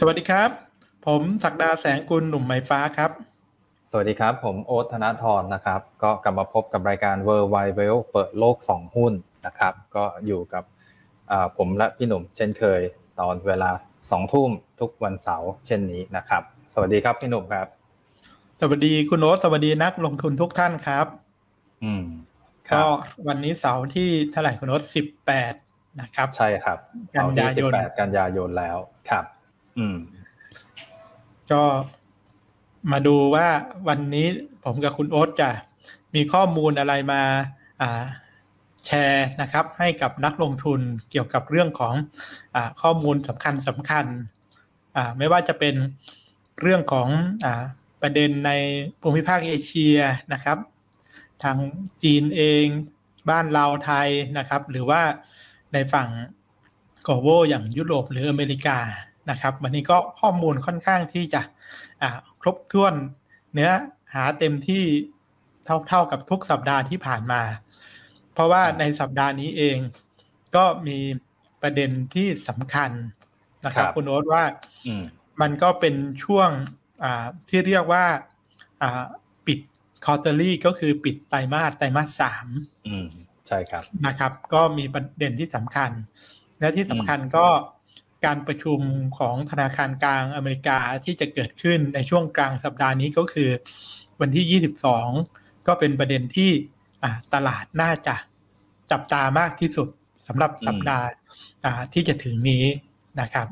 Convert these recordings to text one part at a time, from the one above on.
สวัสดีครับ ผมศักดาแสงกุลหนุ่มไม้ฟ้าครับ สวัสดีครับ ผมโอ๊ตธนาธรนะครับ ก็กลับมาพบกับรายการ w o r l d w i d e w e l เปิดโลก 2 หุ้นนะครับ ก็อยู่กับผมและพี่หนุ่มเช่นเคย ตอนเวลา 2 ทุ่มทุกวันเสาร์เช่นนี้นะครับ สวัสดีครับพี่หนุ่มครับ สวัสดีคุณโอ๊ตสวัสดีนักลงทุนทุกท่านครับ อืมก็วันนี้เสาร์ที่เท่าไหร่คุณโอ๊ตสิบแปดนะครับ ใช่ครับกันยายนกันยายนแล้วครับ อืม ก็มาดูว่าวันนี้ผมกับคุณโอ๊ตจะมีข้อมูลอะไรมาอ่าแชร์นะครับ ให้กับนักลงทุนเกี่ยวกับเรื่องของอข้อมูลสำคัญสำคัญไม่ว่าจะเป็นเรื่องของอประเด็นในภูมิภาคเอเชียนะครับ ทางจีนเองบ้านเราไทยนะครับ หรือว่าในฝั่งโกโวอย่างยุโรปหรืออเมริกา นะครับ วันนี้ก็ข้อมูลค่อนข้างที่จะครบถ้วนเนื้อหาเต็มที่เท่าเท่ากับทุกสัปดาห์ที่ผ่านมา เพราะว่าในสัปดาห์นี้เองก็มีประเด็นที่สำคัญนะครับ คุณโอ๊ตว่ามันก็เป็นช่วงที่เรียกว่าปิดคอร์เตอรี่ก็คือปิดไตรมาสไตรมาสสามใช่ครับนะครับ ก็มีประเด็นที่สำคัญ และที่สำคัญก็ การประชุมของธนาคารกลางอเมริกาที่จะเกิดขึ้นในช่วงกลางสัปดาห์นี้ก็คือ วันที่ 22 ก็เป็นประเด็นที่ตลาดน่าจะจับตามากที่สุดสำหรับสัปดาห์ที่จะถึงนี้นะครับ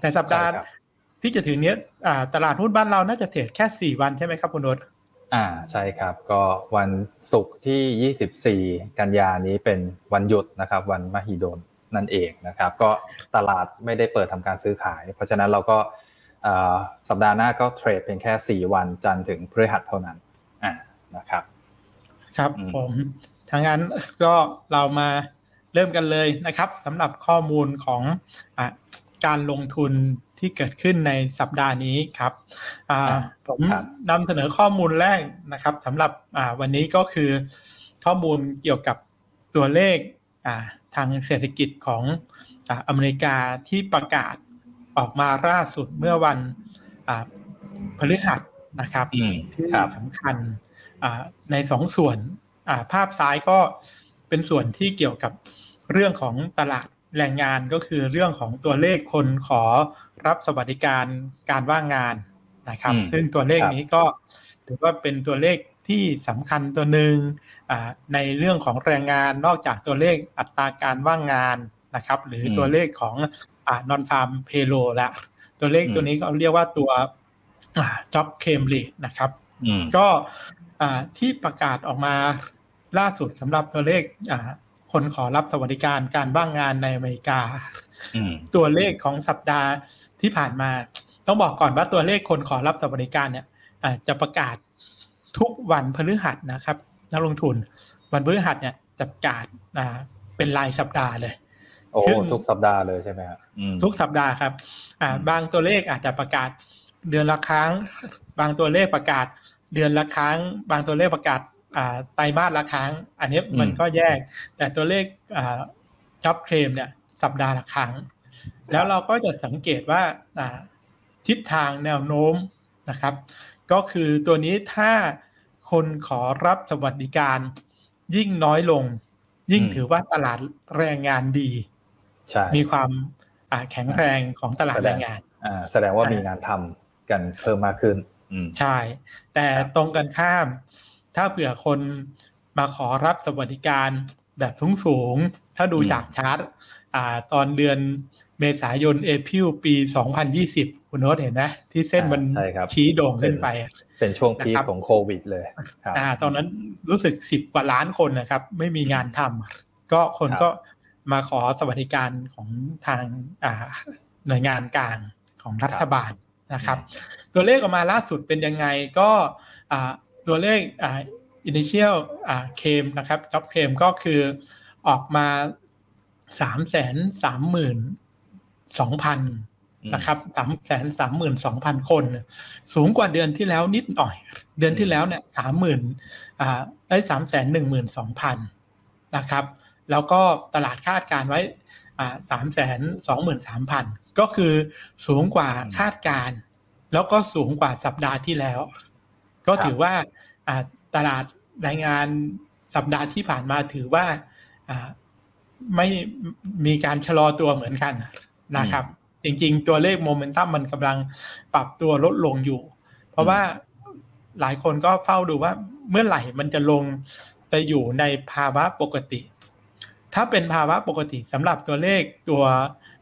แต่สัปดาห์ที่จะถึงนี้ตลาดหุ้นบ้านเราน่าจะเทรดแค่ 4 วันใช่ไหมครับคุณนศอ่าใช่ครับก็วันศุกร์ที่ 24 กันยานี้เป็นวันหยุดนะครับ วันมหิดล นั่นเองนะครับ ก็ตลาดไม่ได้เปิดทำการซื้อขาย เพราะฉะนั้นเราก็สัปดาห์หน้าก็เทรดเป็นแค่ 4 วันจันทร์ถึงพฤหัสเท่านั้นอ่านะครับ ครับผมทางนั้นก็เรามาเริ่มกันเลยนะครับสำหรับข้อมูลของอการลงทุนที่เกิดขึ้นในสัปดาห์นี้ครับผมนำเสนอข้อมูลแรกนะครับสำหรับวันนี้ก็คือข้อมูลเกี่ยวกับตัวเลข ทางเศรษฐกิจของอเมริกาที่ประกาศออกมาล่าสุดเมื่อวันพฤหัสนะครับที่สำคัญในสองส่วนภาพซ้ายก็เป็นส่วนที่เกี่ยวกับเรื่องของตลาดแรงงานก็คือเรื่องของตัวเลขคนขอรับสวัสดิการการว่างงานนะครับ ซึ่งตัวเลขนี้ก็ถือว่าเป็นตัวเลข ที่สำคัญตัวหนึ่งในเรื่องของแรงงานนอกจากตัวเลขอัตราการว่างงานนะครับ หรือตัวเลขของนอนฟาร์มเพโลละตัวเลขตัวนี้ก็เรียกว่าตัว job claim rate นะครับก็ที่ประกาศออกมาล่าสุดสำหรับตัวเลขคนขอรับสวัสดิการการว่างงานในอเมริกา ตัวเลขของสัปดาห์ที่ผ่านมา ต้องบอกก่อนว่าตัวเลขคนขอรับสวัสดิการเนี่ยจะประกาศ ทุกวันพฤหัสนะครับ นักลงทุน วันพฤหัสเนี่ยจะประกาศเป็นรายสัปดาห์เลยโอ้ทุกสัปดาห์เลยใช่ไหมครับทุกสัปดาห์ครับ อ่า บางตัวเลขอาจจะประกาศเดือนละครั้ง บางตัวเลขประกาศเดือนละครั้ง บางตัวเลขประกาศไตรมาสละครั้ง อันนี้มันก็แยก แต่ตัวเลขจ็อบเคลมเนี่ย สัปดาห์ละครั้ง แล้วเราก็จะสังเกตว่าทิศทางแนวโน้มนะครับ ก็คือตัวนี้ถ้า คนขอรับสวัสดิการ ยิ่งน้อยลง ยิ่งถือว่าตลาดแรงงานดีมีความแข็งแรงของตลาดแรงงานแสดงว่ามีงานทำกันเพิ่มมากขึ้นใช่ แต่ตรงกันข้าม ถ้าเผื่อคนมาขอรับสวัสดิการ แบบสูงสูงถ้าดูจากชาร์ตตอนเดือนเมษายน April ปี 2020 คุณโอ๊ตเห็นไหมที่เส้นมันชี้โด่งขึ้นไป เป็นช่วงพีคของโควิดเลยอ่าตอนนั้นรู้สึก 10 กว่าล้านคนนะครับ ไม่มีงานทำก็คนก็มาขอสวัสดิการของทางหน่วยงานกลางของรัฐบาลนะครับ ตัวเลขออกมาล่าสุดเป็นยังไงก็ตัวเลขอ่า initial อ่าเคมนะครับ job claim ก็คือออกมาสามแสนสามหมื่นสองพันนะครับสามแสนสามหมื่นสองพันคน สูงกว่าเดือนที่แล้วนิดหน่อย เดือนที่แล้วเนี่ยสามหมื่นอ่าได้สามแสนหนึ่งหมื่นสองพันนะครับ แล้วก็ตลาดคาดการไว้สามแสนสองหมื่นสามพันก็คือสูงกว่าคาดการ แล้วก็สูงกว่าสัปดาห์ที่แล้ว ก็ถือว่าตลาด รายงานสัปดาห์ที่ผ่านมาถือว่าอ่าไม่มีการชะลอตัวเหมือนกันนะครับ จริงๆ ตัวเลขโมเมนตัมมันกำลังปรับตัวลดลงอยู่ เพราะว่าหลายคนก็เฝ้าดูว่าเมื่อไหร่มันจะลงไปอยู่ในภาวะปกติ ถ้าเป็นภาวะปกติสำหรับตัวเลขตัว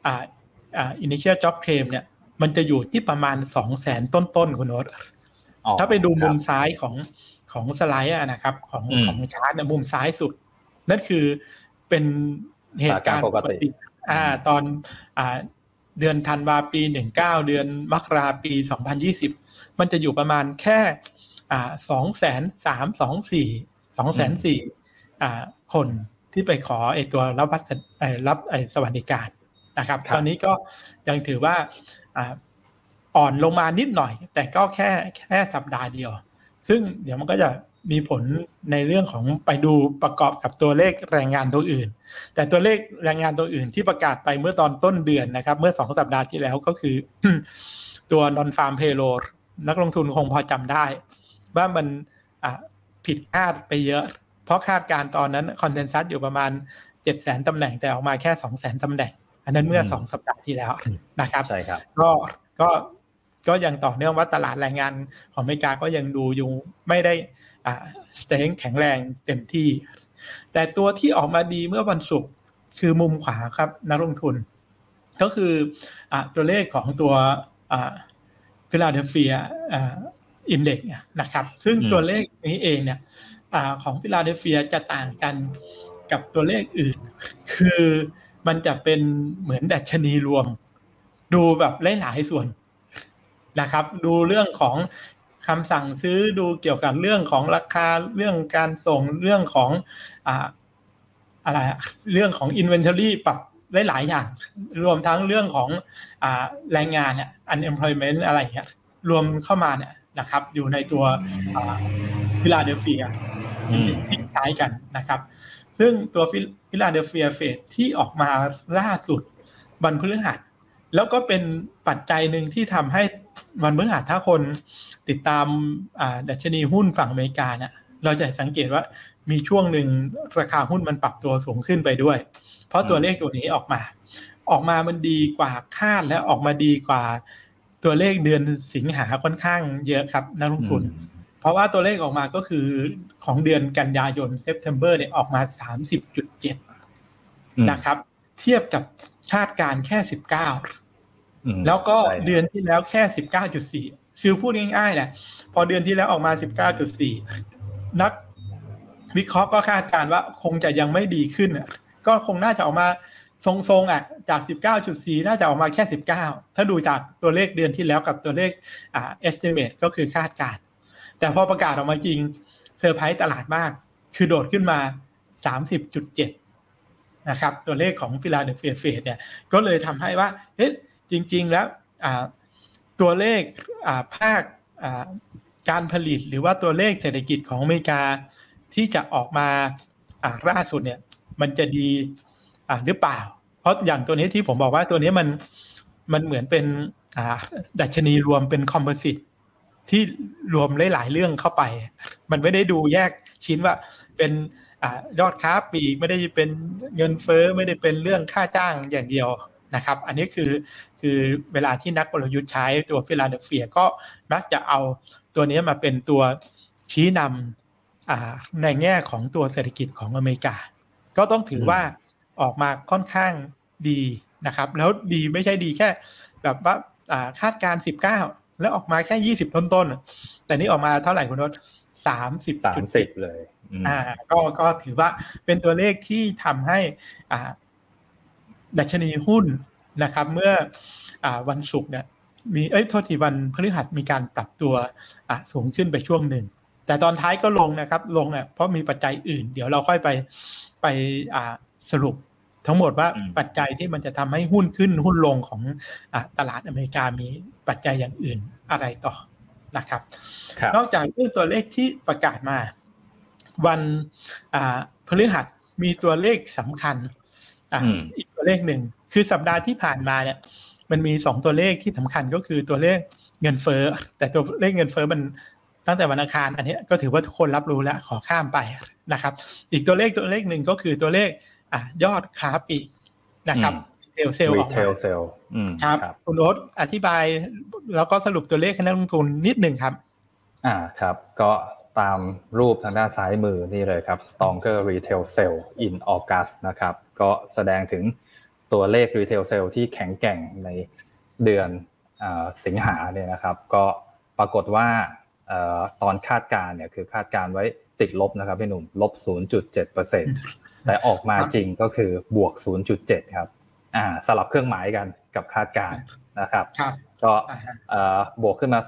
อ่าอ่า initial job claim เนี่ย มันจะอยู่ที่ประมาณสองแสนต้นๆคุณโน้ตอ๋อถ้าไปดูมุมครับซ้ายของ ของสไลด์อะนะครับของอืมของชาร์ตเนี่ยมุมซ้ายสุด นั่นคือเป็นเหตุการณ์สถานการณ์ปกติอ่าตอนอ่าเดือนธันวาปีหนึ่งเก้าเดือนมกราปีสองพันยี่สิบมันจะอยู่ประมาณแค่อ่าสองแสนสามสองสี่สองแสนสี่อ่าคนที่ไปขอไอ้ตัวรับวัดไอ้รับไอ้สวัสดิการนะครับครับตอนนี้ก็ยังถือว่าอ่าอ่อนลงมานิดหน่อย แต่ก็แค่แค่สัปดาห์เดียว ซึ่งเดี๋ยวมันก็จะมีผลในเรื่องของไปดูประกอบกับตัวเลขแรงงานตัวอื่น แต่ตัวเลขแรงงานตัวอื่นที่ประกาศไปเมื่อตอนต้นเดือนนะครับ เมื่อสองสัปดาห์ที่แล้วก็คือ ตัว non farm payroll นักลงทุนคงพอจำได้ ว่ามันอะผิดคาดไปเยอะ เพราะคาดการณ์ตอนนั้นคอนเดนซัสอยู่ประมาณเจ็ดแสนตำแหน่งแต่ออกมาแค่สองแสนตำแหน่ง อันนั้นเมื่อสองสัปดาห์ที่แล้วนะครับใช่ครับ ก็ก็ ก็ยังต่อเนื่องว่าตลาดแรงงานของอเมริกาก็ยังดูอยู่ไม่ได้อ่า strength แข็งแรงเต็มที่ แต่ตัวที่ออกมาดีเมื่อวันศุกร์คือมุมขวาครับนักลงทุน ก็คืออ่าตัวเลขของตัวฟิลาเดลเฟีย index นะครับ ซึ่งอืมตัวเลขนี้เองเนี่ยอาของฟิลาเดลเฟียจะต่างกันกับตัวเลขอื่น คือมันจะเป็นเหมือนดัชนีรวม ดูแบบหลายๆส่วน นะครับ ดูเรื่องของคำสั่งซื้อดูเกี่ยวกับเรื่องของราคาเรื่องการส่งเรื่องของอ่าอะไรเรื่องของ inventory ปรับได้หลายอย่าง รวมทั้งเรื่องของอ่าแรงงานเนี่ย unemployment อะไรเงี้ยรวมเข้ามาเนี่ยนะครับ อยู่ในตัวฟิลาเดลเฟียที่ใช้กันนะครับ ซึ่งตัวฟิลาเดลเฟียเฟดที่ออกมาล่าสุดวันพฤหัส แล้วก็เป็นปัจจัยหนึ่งที่ทำให้ วันพฤหัสถ้าคนติดตามอ่าดัชนีหุ้นฝั่งอเมริกาเนี่ยเราจะสังเกตว่ามีช่วงหนึ่งราคาหุ้นมันปรับตัวสูงขึ้นไปด้วย เพราะตัวเลขตัวนี้ออกมา ออกมามันดีกว่าคาดและออกมาดีกว่าตัวเลขเดือนสิงหาค่อนข้างเยอะครับนักลงทุน เพราะว่าตัวเลขออกมาก็คือของเดือนกันยายน September เนี่ยออกมา30.7อืมนะครับ เทียบกับคาดการณ์แค่19อืม แล้วก็ใช่เดือนที่แล้วแค่19.4คือพูดง่ายๆแหละพอเดือนที่แล้วออกมา19.4นักวิเคราะห์ก็คาดการณ์ว่าคงจะยังไม่ดีขึ้นอะก็คงน่าจะออกมาทรงๆอะจาก 19.4 น่าจะออกมาแค่ 19 ถ้าดูจากตัวเลขเดือนที่แล้วกับตัวเลขอ่า estimate ก็คือคาดการณ์แต่พอประกาศออกมาจริงเซอร์ไพรส์ตลาดมาก คือโดดขึ้นมา 30.7 นะครับ ตัวเลขของฟิลาเดลเฟียเฟดเนี่ย ก็เลยทำให้ว่าเฮ้ย จริง ๆ แล้วตัวเลขภาคการผลิตหรือว่าตัวเลขเศรษฐกิจของอเมริกาที่จะออกมาล่าสุดเนี่ย มันจะดีหรือเปล่า เพราะอย่างตัวนี้ที่ผมบอกว่าตัวนี้มันมันเหมือนเป็นดัชนีรวมเป็น composite ที่รวมหลาย ๆ เรื่องเข้าไป มันไม่ได้ดูแยกชิ้นว่าเป็นอยอดค้าปลีกไม่ได้เป็นเงินเฟ้อไม่ได้เป็นเรื่องค่าจ้างอย่างเดียว นะครับ อันนี้คือคือเวลาที่นักกลยุทธ์ใช้ตัวฟิลาเดลเฟียก็มักจะเอาตัวนี้มาเป็นตัวชี้นำอ่าในแง่ของตัวเศรษฐกิจของอเมริกา ก็ต้องถือว่าออกมาค่อนข้างดีนะครับ แล้วดีไม่ใช่ดีแค่แบบว่าอ่าคาดการ 19 แล้วออกมาแค่ 20 ต้นๆ แต่นี่ออกมาเท่าไหร่คุณรถ30สามสิบเลยอืมอ่า ก็ ก็ถือว่าเป็นตัวเลขที่ทำให้ อ่า ดัชนีหุ้นนะครับ เมื่ออาวันศุกร์เนี่ยมีเอ้ยโทษทีวันพฤหัสมีการปรับตัวอ่าสูงขึ้นไปช่วงหนึ่ง แต่ตอนท้ายก็ลงนะครับ ลงเนี่ยเพราะมีปัจจัยอื่น เดี๋ยวเราค่อยไปไปอ่าสรุปทั้งหมดว่าอืมปัจจัยที่มันจะทำให้หุ้นขึ้นหุ้นลงของอาตลาดอเมริกามีปัจจัยอย่างอื่นอะไรต่อนะครับครับนอกจากเรื่องตัวเลขที่ประกาศมา วันอ่าพฤหัสมีตัวเลขสำคัญอ่าอืมอีก ตัวตัวเลขหนึ่งคือสัปดาห์ที่ผ่านมาเนี่ย มันมีสองตัวเลขที่สำคัญก็คือตัวเลขเงินเฟ้อแต่ตัวเลขเงินเฟ้อมันตั้งแต่วันอังคารอันนี้ก็ถือว่าทุกคนรับรู้แล้วขอข้ามไปนะครับ อีกตัวเลขตัวเลขหนึ่งก็คือตัวเลขอ่ยอดค้าปลีกนะครับเซลเซลออกมา retail sale ครับคุณโอ๊ตอธิบาย แล้วก็สรุปตัวเลขให้นักลงทุนนิดหนึ่งครับ อ่าครับ ก็ตามรูปทางด้านซ้ายมือนี่เลยครับ stronger retail sale in August นะครับ ก็แสดงถึง ตัวเลข retail sale ที่แข็งแกร่งในเดือนอสิงหาเนี่ยนะครับ ก็ปรากฏว่าตอนคาดการเนี่ยคือคาดการไว้ติดลบนะครับพี่หนุ่มลบ 0.7%แต่ออกมาจริงก็คือบวก 0.7 ครับอ่าสลับเครื่องหมายกันกับคาดการนะครับก็บวกขึ้นมา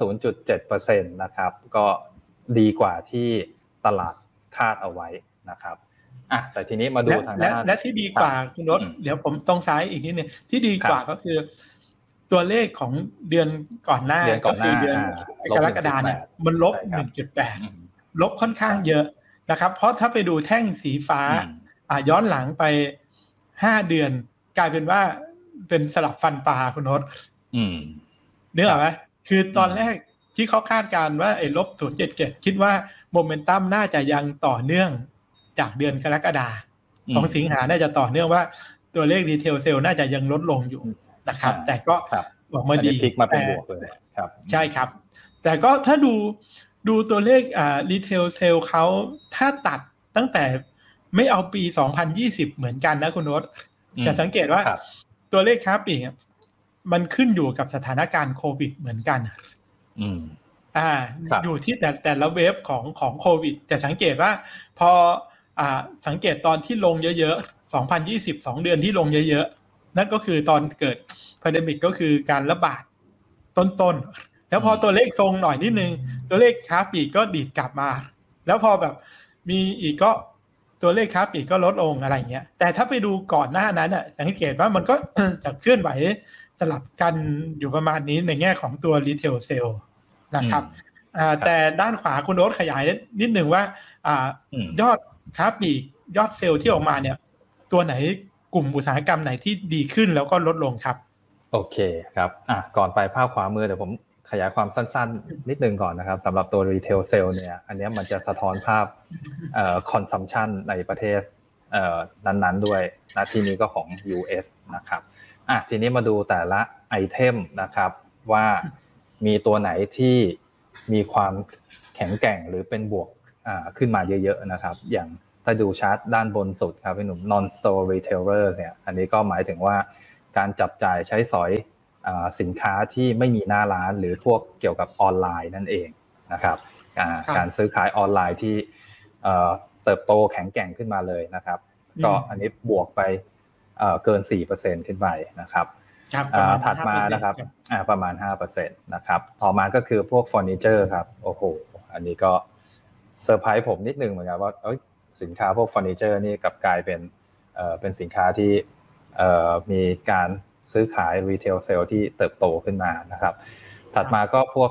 0.7%นะครับ ก็ดีกว่าที่ตลาดคาดเอาไว้นะครับ อะแต่ทีนี้มาดูทางด้านและที่ดีกว่าคุณรถเดี๋ยวผมตรงซ้ายอีกนิดนึงที่ดีกว่าก็คือ ตัวเลขของเดือนก่อนหน้าก็คือเดือนกรกฎาเนี่ยมันลบ1.8ลบค่อนข้างเยอะนะครับ เพราะถ้าไปดูแท่งสีฟ้าอ่าย้อนหลังไป5เดือน กลายเป็นว่าเป็นสลับฟันปลาคุณรถเนื้อไหมคือตอนแรกที่เขาคาดการว่าไอ้ลบ0.77คิดว่าโมเมนตัมน่าจะยังต่อเนื่อง จากเดือนกรกฎาของสิงหาน่าจะต่อเนื่องว่าตัวเลขดีเทลเซลน่าจะยังลดลงอยู่นะครับ แต่ก็ออกมาดีพลิกมาเป็นบวกเลยครับ ใช่ครับ แต่ก็ถ้าดูดูตัวเลขอ่ารีเทลเซลเขาถ้าตัดตั้งแต่ไม่เอาปี 2020 เหมือนกันนะคุณนศจะสังเกตว่าตัวเลขค้าปลีกมันขึ้นอยู่กับสถานการณ์โควิดเหมือนกันอืมอ่า อยู่ที่แต่แต่ละเวฟของของโควิดแต่สังเกตว่า พออ่า สังเกตตอนที่ลงเยอะๆ 2020 2 เดือนที่ลงเยอะๆ นั่นก็คือตอนเกิดพันดมิกก็คือการระบาดต้นๆ แล้วพอตัวเลขทรงหน่อยนิดนึง ตัวเลขค้าปีกก็ดีดกลับมา แล้วพอแบบมีอีกก็ตัวเลขค้าปีกก็ลดลงอะไรเงี้ย แต่ถ้าไปดูก่อนหน้านั้นอะสังเกตว่ามันก็จะเคลื่อนไหวสลับกันอยู่ประมาณนี้ในแง่ของตัวรีเทลเซลนะครับแต่ด้านขวาคุณโอ๊ตขยายนิดหนึ่งว่าอยอด ค้าปีกยอดเซลล์ที่ออกมาเนี่ย ตัวไหนกลุ่มอุตสาหกรรมไหนที่ดีขึ้นแล้วก็ลดลงครับ โอเคครับอะก่อนไปภาพขวามือเดี๋ยวผมขยายความสั้นๆ นิดนึงก่อนนะครับสำหรับตัว retail sales เนี่ย อันนี้มันจะสะท้อนภาพ consumption ในประเทศนั้นๆด้วยนะที่นี้ก็ของ US นะครับอะทีนี้มาดูแต่ละ item นะครับ ว่ามีตัวไหนที่มีความแข็งแกร่งหรือเป็นบวก ขึ้นมาเยอะๆนะครับ อย่างถ้าดูชาร์ตด้านบนสุดครับพี่หนุ่ม non store retailer เนี่ยอันนี้ก็หมายถึงว่าการจับจ่ายใช้สอยสินค้าที่ไม่มีหน้าร้านหรือพวกเกี่ยวกับออนไลน์นั่นเองนะครับการซื้อขายออนไลน์ที่เติบโตแข็งแกร่งขึ้นมาเลยนะครับ ก็อันนี้บวกไปเกิน 4%ขึ้นไปนะครับถัดมานะครับประมาณ 5%นะครับ ต่อมาก็คือพวกเฟอร์นิเจอร์ครับ โอ้โห อันนี้ก็ เซอร์ไพรส์ผมนิดนึงเหมือนกันว่าสินค้าพวกเฟอร์นิเจอร์นี่กลับกลายเป็นเป็นสินค้าที่มีการซื้อขายรีเทลเซลที่เติบโตขึ้นมานะครับ ถัดมาก็พวก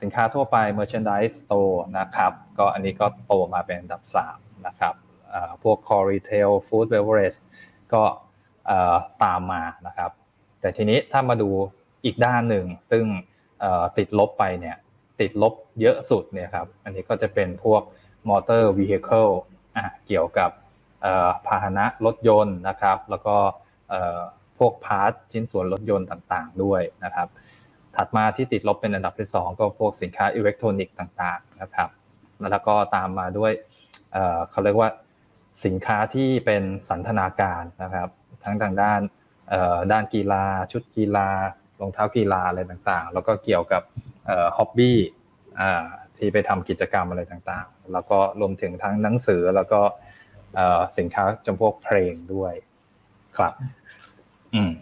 สินค้าทั่วไป merchandise store นะครับ ก็อันนี้ก็โตมาเป็นอันดับ3นะครับพวก core retail food beverage ก็ตามมานะครับ แต่ทีนี้ถ้ามาดูอีกด้านหนึ่งซึ่งติดลบไปเนี่ย ติดลบเยอะสุดเนี่ยครับ อันนี้ก็จะเป็นพวก motor vehicle อะเกี่ยวกับพาหนะรถยนต์นะครับ แล้วก็พวก part ชิ้นส่วนรถยนต์ต่างๆ ด้วยนะครับ ถัดมาที่ติดลบเป็นอันดับที่ 2 ก็พวกสินค้าอิเล็กทรอนิกส์ต่างๆนะครับ แล้วก็ตามมาด้วยเขาเรียกว่าสินค้าที่เป็นสันทนาการนะครับ ทั้งทางด้านด้านกีฬา ชุดกีฬา รองเท้ากีฬาอะไรต่างๆ แล้วก็เกี่ยวกับฮ็อบบี้ที่ไปทำกิจกรรมอะไรต่างๆ แล้วก็รวมถึงทั้งหนังสือแล้วก็สินค้าจำพวกเพลงด้วยครับ อืม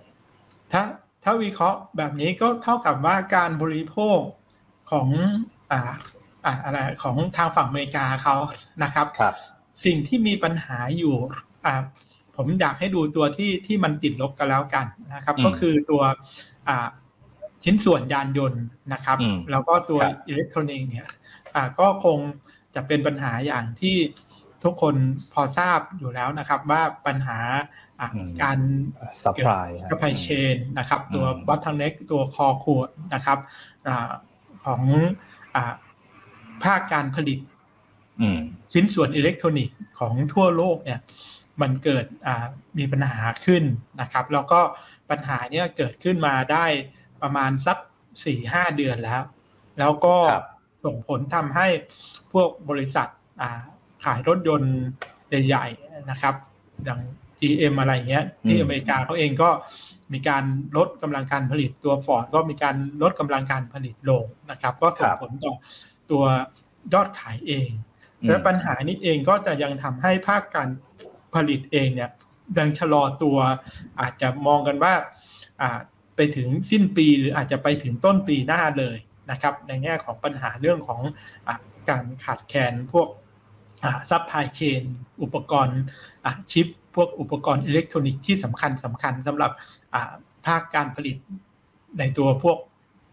ถ้าถ้าวิเคราะห์แบบนี้ก็เท่ากับว่าการบริโภคของอ่าอ่าอะไรของทางฝั่งอเมริกาเขานะครับครับ สิ่งที่มีปัญหาอยู่อ่า ผมอยากให้ดูตัวที่ที่มันติดลบกันแล้วกันนะครับ ก็คือตัวชิ้นส่วนยานยนต์นะครับ แล้วก็ตัวอิเล็กทรอนิกส์เนี่ยก็คงจะเป็นปัญหาอย่างที่ทุกคนพอทราบอยู่แล้วนะครับ ว่าปัญหาการ supply supply chain นะครับ ตัว bottleneck ตัวคอขวดนะครับอของอภาคการผลิตชิ้นส่วนอิเล็กทรอนิกส์ของทั่วโลกเนี่ย มันเกิดมีปัญหาขึ้นนะครับ แล้วก็ปัญหาเนี้ยเกิดขึ้นมาได้ประมาณสักสี่ห้าเดือนแล้ว แล้วก็ส่งผลทำให้พวกบริษัทขายรถยนต์ใหญ่ๆนะครับ อย่าง GM อะไรเงี้ย ที่อเมริกาเขาเองก็มีการลดกำลังการผลิตตัวฟอร์ดก็มีการลดกำลังการผลิตลงนะครับ ก็ส่งผลต่อตัวยอดขายเอง และปัญหานี้เองก็จะยังทำให้ภาคการ ผลิตเองเนี่ยยังชะลอตัวอาจจะมองกันว่าไปถึงสิ้นปีหรืออาจจะไปถึงต้นปีหน้าเลยนะครับ ในแง่ของปัญหาเรื่องของอการขาดแคลนพวก supply chain อุปกรณ์ชิป พวกอุปกรณ์อิเล็กทรอนิกส์ที่สำคัญสำคัญสำหรับภาคการผลิตในตัวพวก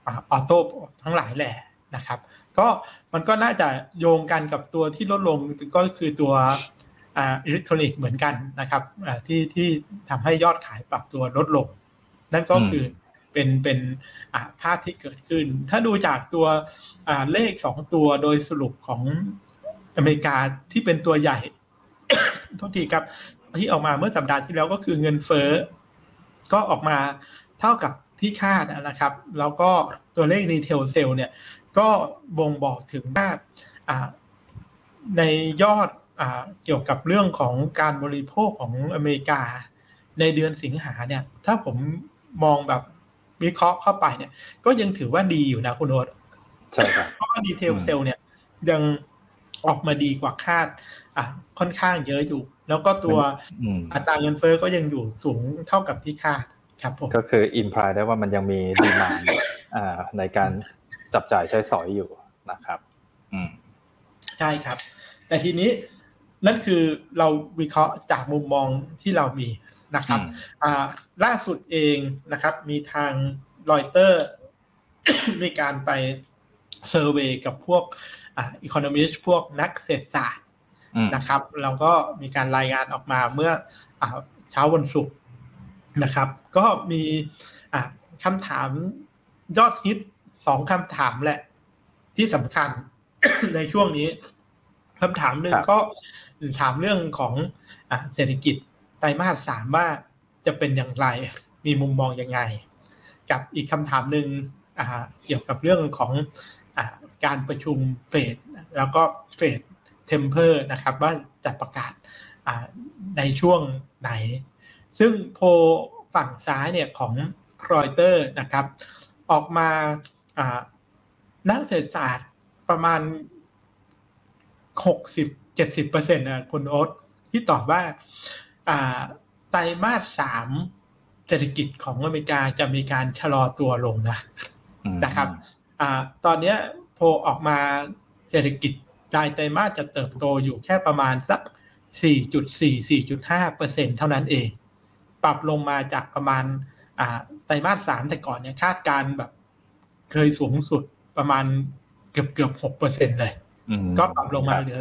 ออโต้ทั้งหลายแหละนะครับ ก็มันก็น่าจะโยงกันกับตัวที่ลดลงก็คือตัว อิเล็กทรอนิกส์เหมือนกันนะครับที่ที่ทำให้ยอดขายปรับตัวลดลง นั่นก็คือเป็นเป็นภาพที่เกิดขึ้น ถ้าดูจากตัวเลขสองตัวโดยสรุปของอเมริกาที่เป็นตัวใหญ่โทษทีครับ ที่ออกมาเมื่อสัปดาห์ที่แล้วก็คือเงินเฟ้อก็ออกมาเท่ากับที่คาดนะครับ แล้วก็ตัวเลข retail sales เนี่ย ก็บ่งบอกถึงว่าในยอด เกี่ยวกับเรื่องของการบริโภคของอเมริกา ในเดือนสิงหาเนี่ย ถ้าผมมองแบบวิเคราะห์เข้าไปเนี่ย ก็ยังถือว่าดีอยู่นะคุณโอ๊ตใช่ครับเพราะว่า retail sales เนี่ยยังออกมาดีกว่าคาด อ่าค่อนข้างเยอะอยู่ แล้วก็ตัวอัตราเงินเฟ้อก็ยังอยู่สูงเท่ากับที่คาดครับผมก็คืออินพายได้ว่ามันยังมี demand อ่าในการจับจ่ายใช้สอยอยู่นะครับ อืมใช่ครับ แต่ทีนี้ นั่นคือเราวิเคราะห์จากมุมมองที่เรามีนะครับอ่าล่าสุดเองนะครับ มีทางรอยเตอร์มีการไปเซอร์เวยกับพวกอีโคโนมิสพวกนักเศรษฐศาสตร์นะครับเราก็มีการรายงานออกมาเมื่ออเช้าวันศุกร์นะครับ ก็มีคำถามยอดฮิตสองคำถามแหละ ที่สำคัญในช่วงนี้คำถามหนึ่งก็ ถามเรื่องของอเศรษฐกิจไตรมาสสามว่าจะเป็นอย่างไร มีมุมมองยังไง กับอีกคำถามหนึ่งเกี่ยวกับเรื่องของการประชุมเฟดแล้วก็เฟด taper นะครับ ว่าจะประกาศในช่วงไหน ซึ่งโพลฝั่งซ้ายเนี่ยของรอยเตอร์นะครับ ออกมานักเศรษฐศาสตร์ประมาณ 60-70%นะคุณโอ๊ตที่ตอบว่าไตรมาสสามเศรษฐกิจของอเมริกาจะมีการชะลอตัวลงนะนะครับอตอนนี้พอออกมาเศรษฐกิจรายไตรมาสจะเติบโตอยู่แค่ประมาณสัก 4.4-4.5เปอร์เซ็นเท่านั้นเอง ปรับลงมาจากประมาณไตรมาสสามแต่ก่อนเนี่ยคาดการแบบเคยสูงสุดประมาณเกือบเกือบหกเปอร์เซ็นเลย ก็ปรับลงมาเหลือ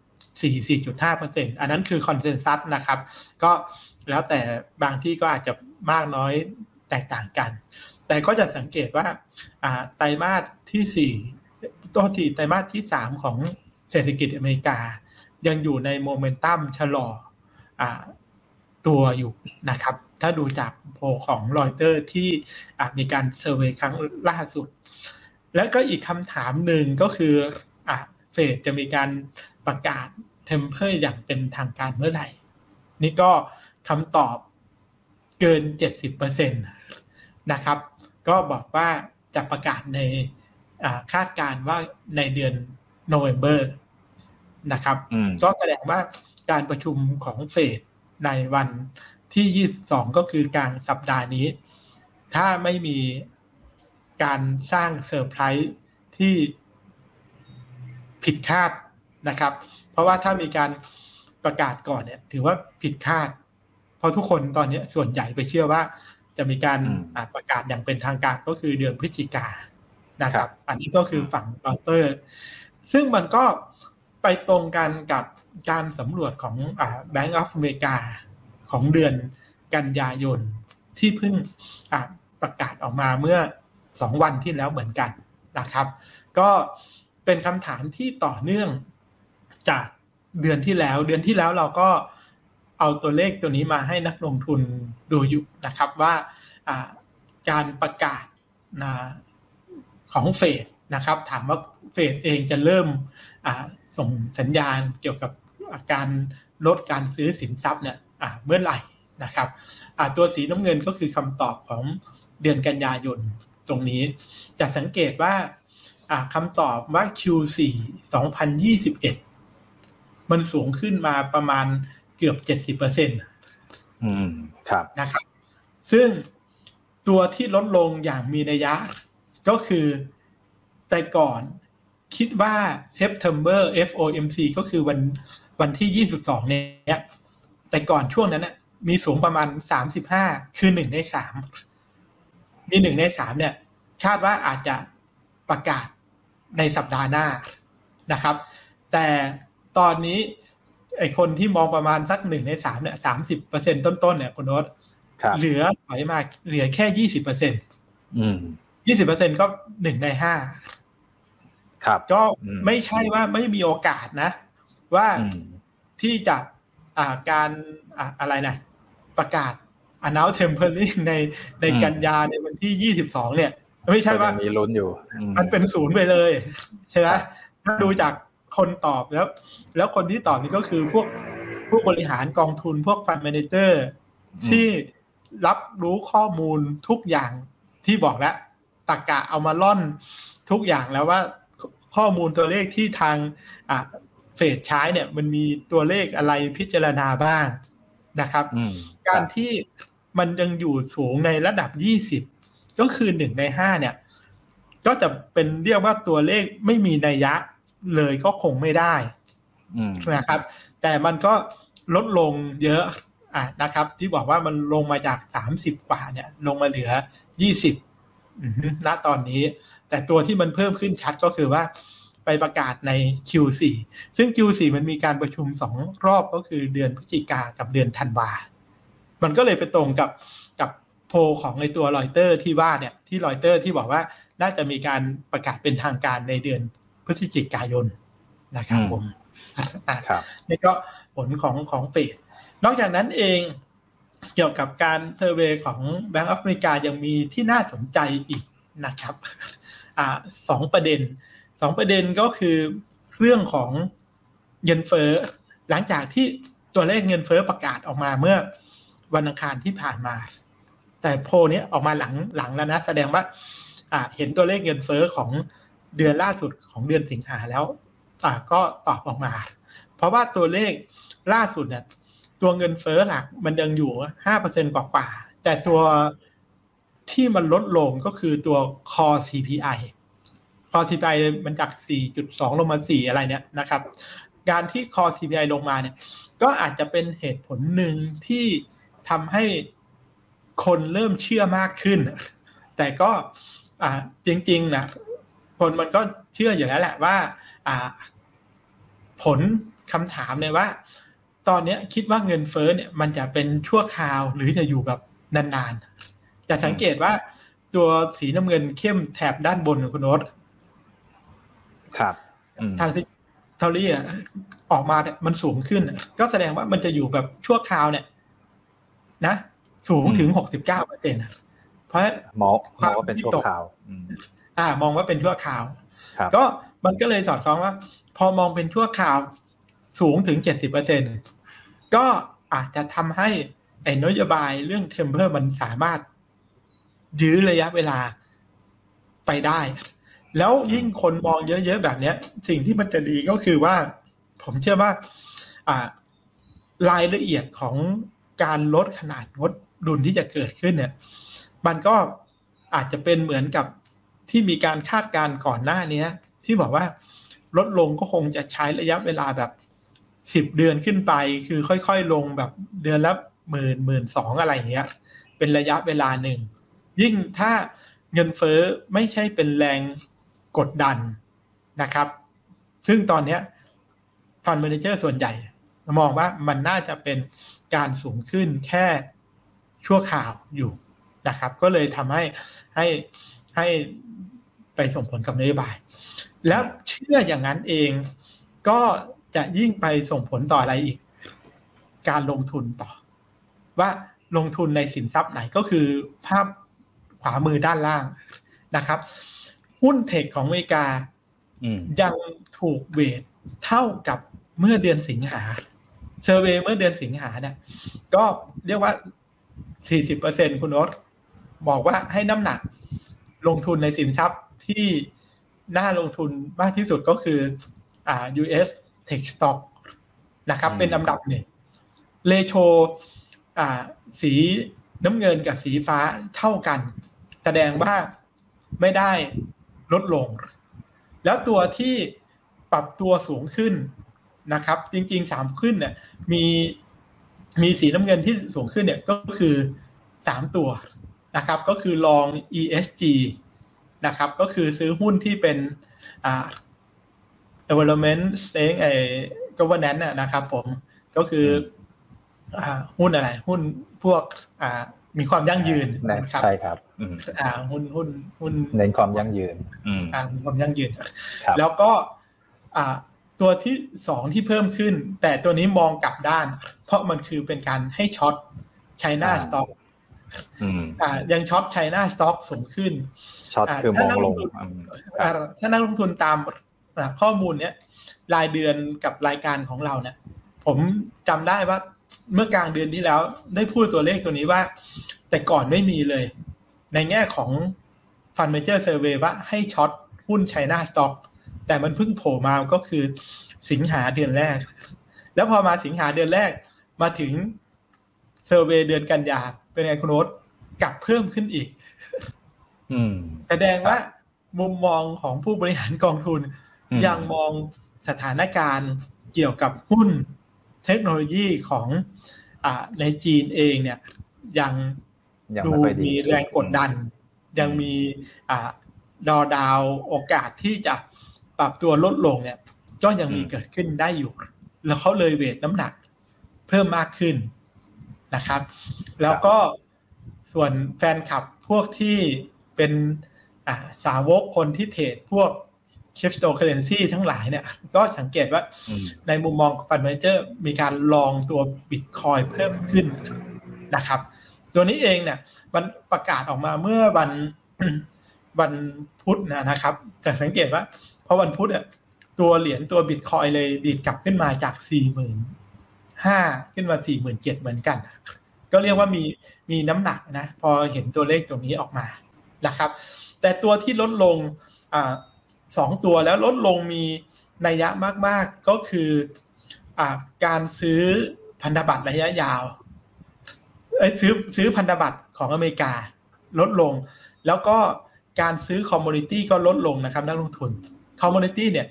4.4 4.5เปอร์เซ็นต์อันนั้นคือ consensus นะครับ ก็แล้วแต่บางที่ก็อาจจะมากน้อยแตกต่างกัน แต่ก็จะสังเกตว่าไตรมาสที่สี่ตัวทีไตรมาสที่สามของเศรษฐกิจอเมริกา ยังอยู่ในโมเมนตัมชะลออตัวอยู่นะครับ ถ้าดูจากโพลของรอยเตอร์ที่มีการ survey ครั้งล่าสุด และก็อีกคำถามหนึ่งก็คืออ เฟดจะมีการประกาศ taper อย่างเป็นทางการเมื่อไหร่ นี่ก็คำตอบเกิน 70%นะครับ ก็บอกว่าจะประกาศในคาดการณ์ว่าในเดือนโนเวม ber นะครับ ก็แสดงว่าการประชุมของเฟดในวันที่ 22 ก็คือกลางสัปดาห์นี้ ถ้าไม่มีการสร้างเซอร์ไพรส์ที่ ผิดคาดนะครับ เพราะว่าถ้ามีการประกาศก่อนเนี่ยถือว่าผิดคาด เพราะทุกคนตอนนี้ส่วนใหญ่ไปเชื่อว่า จะมีการประกาศอย่างเป็นทางการก็คือเดือนพฤศจิกานะครับ อันนี้ก็คือฝั่งรอเตอร์ ซึ่งมันก็ไปตรงกันกับการสำรวจของอ่า Bank of America ของเดือนกันยายนที่เพิ่งอ่าประกาศออกมาเมื่อสองวันที่แล้วเหมือนกันนะครับ ก็ เป็นคำถามที่ต่อเนื่องจากเดือนที่แล้ว เดือนที่แล้วเราก็เอาตัวเลขตัวนี้มาให้นักลงทุนดูอยู่นะครับว่าการประกาศนะของเฟดนะครับ ถามว่าเฟดเองจะเริ่มส่งสัญญาณเกี่ยวกับการลดการซื้อสินทรัพย์เนี่ยเมื่อไหร่นะครับตัวสีน้ำเงินก็คือคำตอบของเดือนกันยายนตรงนี้ จะสังเกตว่า อ่าคำตอบว่า Q4 2021 มันสูงขึ้นมาประมาณเกือบ70%อืม ครับ นะครับ ซึ่งตัวที่ลดลงอย่างมีนัยยะ ก็คือแต่ก่อนคิดว่า September FOMC ก็คือวันวันที่ 22 เนี่ย แต่ก่อนช่วงนั้นน่ะมีสูงประมาณ 35 คือหนึ่งในสามมีหนึ่งในสามเนี่ย คาดว่าอาจจะประกาศ ในสัปดาห์หน้านะครับ แต่ตอนนี้ไอคนที่มองประมาณสักหนึ่งในสามเนี่ยสามสิบเปอร์เซ็นต้นๆเนี่ยคุณโน้ตครับเหลือถอยมาเหลือแค่ยี่สิบเปอร์เซ็นอืมยี่สิบเปอร์เซ็นก็หนึ่งในห้าครับก็อืมไม่ใช่ว่าไม่มีโอกาสนะ ว่าอืมที่จะอ่าการอ่าอะไรนะ ประกาศ announce tempering ในในอืมกันยาในวันที่ยี่สิบสองเนี่ย ไม่ใช่ว่าก็ยังมีลุ้นอยู่อืมมันเป็นศูนย์ไปเลยใช่ไหมครับถ้าดูจากคนตอบแล้ว แล้วคนที่ตอบนี่ก็คือพวกผู้บริหารกองทุนพวกฟัน d ม a นเจอร์ที่รับรู้ข้อมูลทุกอย่างที่บอกแล้วตากะเอามาล่อนทุกอย่างแล้วว่าข้อมูลตัวเลขที่ทางอะเฟดใช้เนี่ย มันมีตัวเลขอะไรพิจารณาบ้างนะครับอืมการที่มันยังอยู่สูงในระดับ 20 ก็คือหนึ่งในห้าเนี่ย ก็จะเป็นเรียกว่าตัวเลขไม่มีนัยยะเลยก็คงไม่ได้อืมนะครับ แต่มันก็ลดลงเยอะอะนะครับ ที่บอกว่ามันลงมาจาก30กว่าเนี่ย ลงมาเหลือ20อือฮึณตอนนี้ แต่ตัวที่มันเพิ่มขึ้นชัดก็คือว่าไปประกาศใน Q4 ซึ่ง Q4 มันมีการประชุมสองรอบก็คือเดือนพฤศจิกากับเดือนธันวา มันก็เลยไปตรงกับกับ โพลของในตัวรอยเตอร์ที่ว่าเนี่ยที่รอยเตอร์ที่บอกว่าน่าจะมีการประกาศเป็นทางการในเดือนพฤศจิกายนนะครับอืมผมอะครับนี่ก็ผลของของเฟดนอกจากนั้นเองเกี่ยวกับการเซอร์เวยของ Bank of America ยังมีที่น่าสนใจอีกนะครับอ่าสองประเด็นสองประเด็นก็คือเรื่องของเงินเฟ้อหลังจากที่ตัวเลขเงินเฟ้อประกาศออกมาเมื่อวันอังคารที่ผ่านมา แต่โพนี้ออกมาหลังหลังแล้วนะ แสดงว่า อ่า เห็นตัวเลขเงินเฟ้อของเดือนล่าสุดของเดือนสิงหาแล้ว อ่า ก็ตอบออกมา เพราะว่าตัวเลขล่าสุดเนี่ยตัวเงินเฟ้อหลักมันยังอยู่ห้าเปอร์เซ็นกว่าๆแต่ตัวที่มันลดลงก็คือตัว core CPI core CPI มันจาก 4.2 ลงมา 4 อะไรเนี่ยนะครับ การที่ core CPI ลงมาเนี่ย ก็อาจจะเป็นเหตุผลหนึ่งที่ทำให้ คนเริ่มเชื่อมากขึ้น แต่ก็อ่าจริงๆนะคนมันก็เชื่ออยู่แล้วแหละว่าอ่าผลคำถามเนี่ยว่า ตอนเนี้ยคิดว่าเงินเฟ้อเนี่ยมันจะเป็นชั่วคราวหรือจะอยู่แบบนานๆ จะสังเกตว่าตัวสีน้ำเงินเข้มแถบด้านบนของคุณโน้ตครับอืม transitory อะออกมาเนี่ยมันสูงขึ้น ก็แสดงว่ามันจะอยู่แบบชั่วคราวเนี่ย นะ สูงถึงหกสิบเก้าเปอร์เซ็นต์เพราะมองมองว่าเป็นชั่วคราวอืมอ่ามองว่าเป็นชั่วคราวครับก็มันก็เลยสอดคล้องว่า พอมองเป็นชั่วคราวสูงถึงเจ็ดสิบเปอร์เซ็นต์ก็อาจจะทำให้ไอ้นโยบายเรื่อง taper มันสามารถยื้อระยะเวลาไปได้ แล้วยิ่งคนมองเยอะๆแบบเนี้ย สิ่งที่มันจะดีก็คือว่า ผมเชื่อว่า อ่ารายละเอียดของการลดขนาดงด ดุลที่จะเกิดขึ้นเนี่ย มันก็อาจจะเป็นเหมือนกับที่มีการคาดการณ์ก่อนหน้านี้ที่บอกว่าลดลงก็คงจะใช้ระยะเวลาแบบสิบเดือนขึ้นไป คือค่อยๆ ลงแบบเดือนละหมื่นหมื่นสองอะไรอย่างเงี้ย เป็นระยะเวลาหนึ่ง ยิ่งถ้าเงินเฟ้อไม่ใช่เป็นแรงกดดันนะครับ ซึ่งตอนนี้ฟันเมนเจอร์ส่วนใหญ่ มองว่ามันน่าจะเป็นการสูงขึ้นแค่ ชั่วคราวอยู่นะครับ ก็เลยทำให้ให้ให้ไปส่งผลกับนโยบาย แล้วเชื่ออย่างนั้นเองก็จะยิ่งไปส่งผลต่ออะไรอีก การลงทุนต่อ ว่าลงทุนในสินทรัพย์ไหนก็คือภาพขวามือด้านล่างนะครับ หุ้นเทคของอเมริกาอืมยังถูกเวทเท่ากับเมื่อเดือนสิงหาเซอร์เวยเมื่อเดือนสิงหาเนี่ยก็เรียกว่า 40%คุณรสบอกว่าให้น้ำหนักลงทุนในสินทรัพย์ที่น่าลงทุนมากที่สุดก็คืออ่า US Tech Stock นะครับอืมเป็นอันดับหนึ่งเลโชอ่าสีน้ำเงินกับสีฟ้าเท่ากัน แสดงว่าไม่ได้ลดลง แล้วตัวที่ปรับตัวสูงขึ้นนะครับ จริงๆสามขึ้นเนี่ยมี มีสีน้ำเงินที่สูงขึ้นเนี่ยก็คือสามตัวนะครับ ก็คือลอง ESG นะครับ ก็คือซื้อหุ้นที่เป็นอ่า development stake ไอ้ governance น่ะนะครับผมก็คืออ่าหุ้นอะไร หุ้นพวกอ่ามีความยั่งยืนนะครับใช่ครับอืมอ่าหุ้นหุ้นหุ้นเน้นความยั่งยืนอืมอ่ามีความยั่งยืนครับแล้วก็อ่า ตัวที่สองที่เพิ่มขึ้น แต่ตัวนี้มองกลับด้าน เพราะมันคือเป็นการให้ short China อ่าสต็อกอืมอ่ายัง short China stock สูงขึ้น short อ่าคือมองถ้านักลลงงทุนอืมคอ่ารับถ้านักลงทุนตามอ่าข้อมูลเนี้ยรายเดือนกับรายการของเราเนี่ยผมจำได้ว่าเมื่อกลางเดือนที่แล้ว ได้พูดตัวเลขตัวนี้ว่า แต่ก่อนไม่มีเลย ในแง่ของ Fund Manager Survey ว่าให้ short หุ้น China stock แต่มันเพิ่งโผล่มาก็คือสิงหาเดือนแรก แล้วพอมาสิงหาเดือนแรกมาถึงเซอร์เวยเดือนกันยาเป็นไงคุณโน้ตกลับเพิ่มขึ้นอีกอืมแสดงว่ามุมมองของผู้บริหารกองทุนอืมยังมองสถานการณ์เกี่ยวกับหุ้นเทคโนโลยีของอ่าในจีนเองเนี่ย ยังยังดูไม่ค่อยดีมีแรงกดดัน ยังมีอ่าดอดาวโอกาสที่จะ ปรับตัวลดลงเนี่ย ก็ยังมีเกิดขึ้นได้อยู่ แล้วเขาเลย weight น้ำหนักเพิ่มมากขึ้นนะครับ แล้วก็ส่วนแฟนคลับพวกที่เป็นอ่าสาวกคนที่เทรดพวกเชฟสโตเคอเรนซีทั้งหลายเนี่ย ก็สังเกตว่าอืมในมุมมองของ fund manager มีการ long ตัวบิตคอยน์เพิ่มขึ้นนะครับ ตัวนี้เองเนี่ยมันประกาศออกมาเมื่อวันวันพุธนะนะครับจะสังเกตว่า พอวันพุธอะตัวเหรียญตัวบิตคอยเลยดีดกลับขึ้นมาจากสี่หมื่นห้าขึ้นมาสี่หมื่นเจ็ดเหมือนกัน ก็เรียกว่ามีมีน้ำหนักนะ พอเห็นตัวเลขตรงนี้ออกมานะครับ แต่ตัวที่ลดลงอ่าสองตัวแล้วลดลงมีนัยยะมาก ๆ ก็คืออ่าการซื้อพันธบัตรระยะยาวเอ้ซื้อซื้อพันธบัตรของอเมริกาลดลง แล้วก็การซื้อ commodity ก็ลดลงนะครับนักลงทุน commodity เนี่ย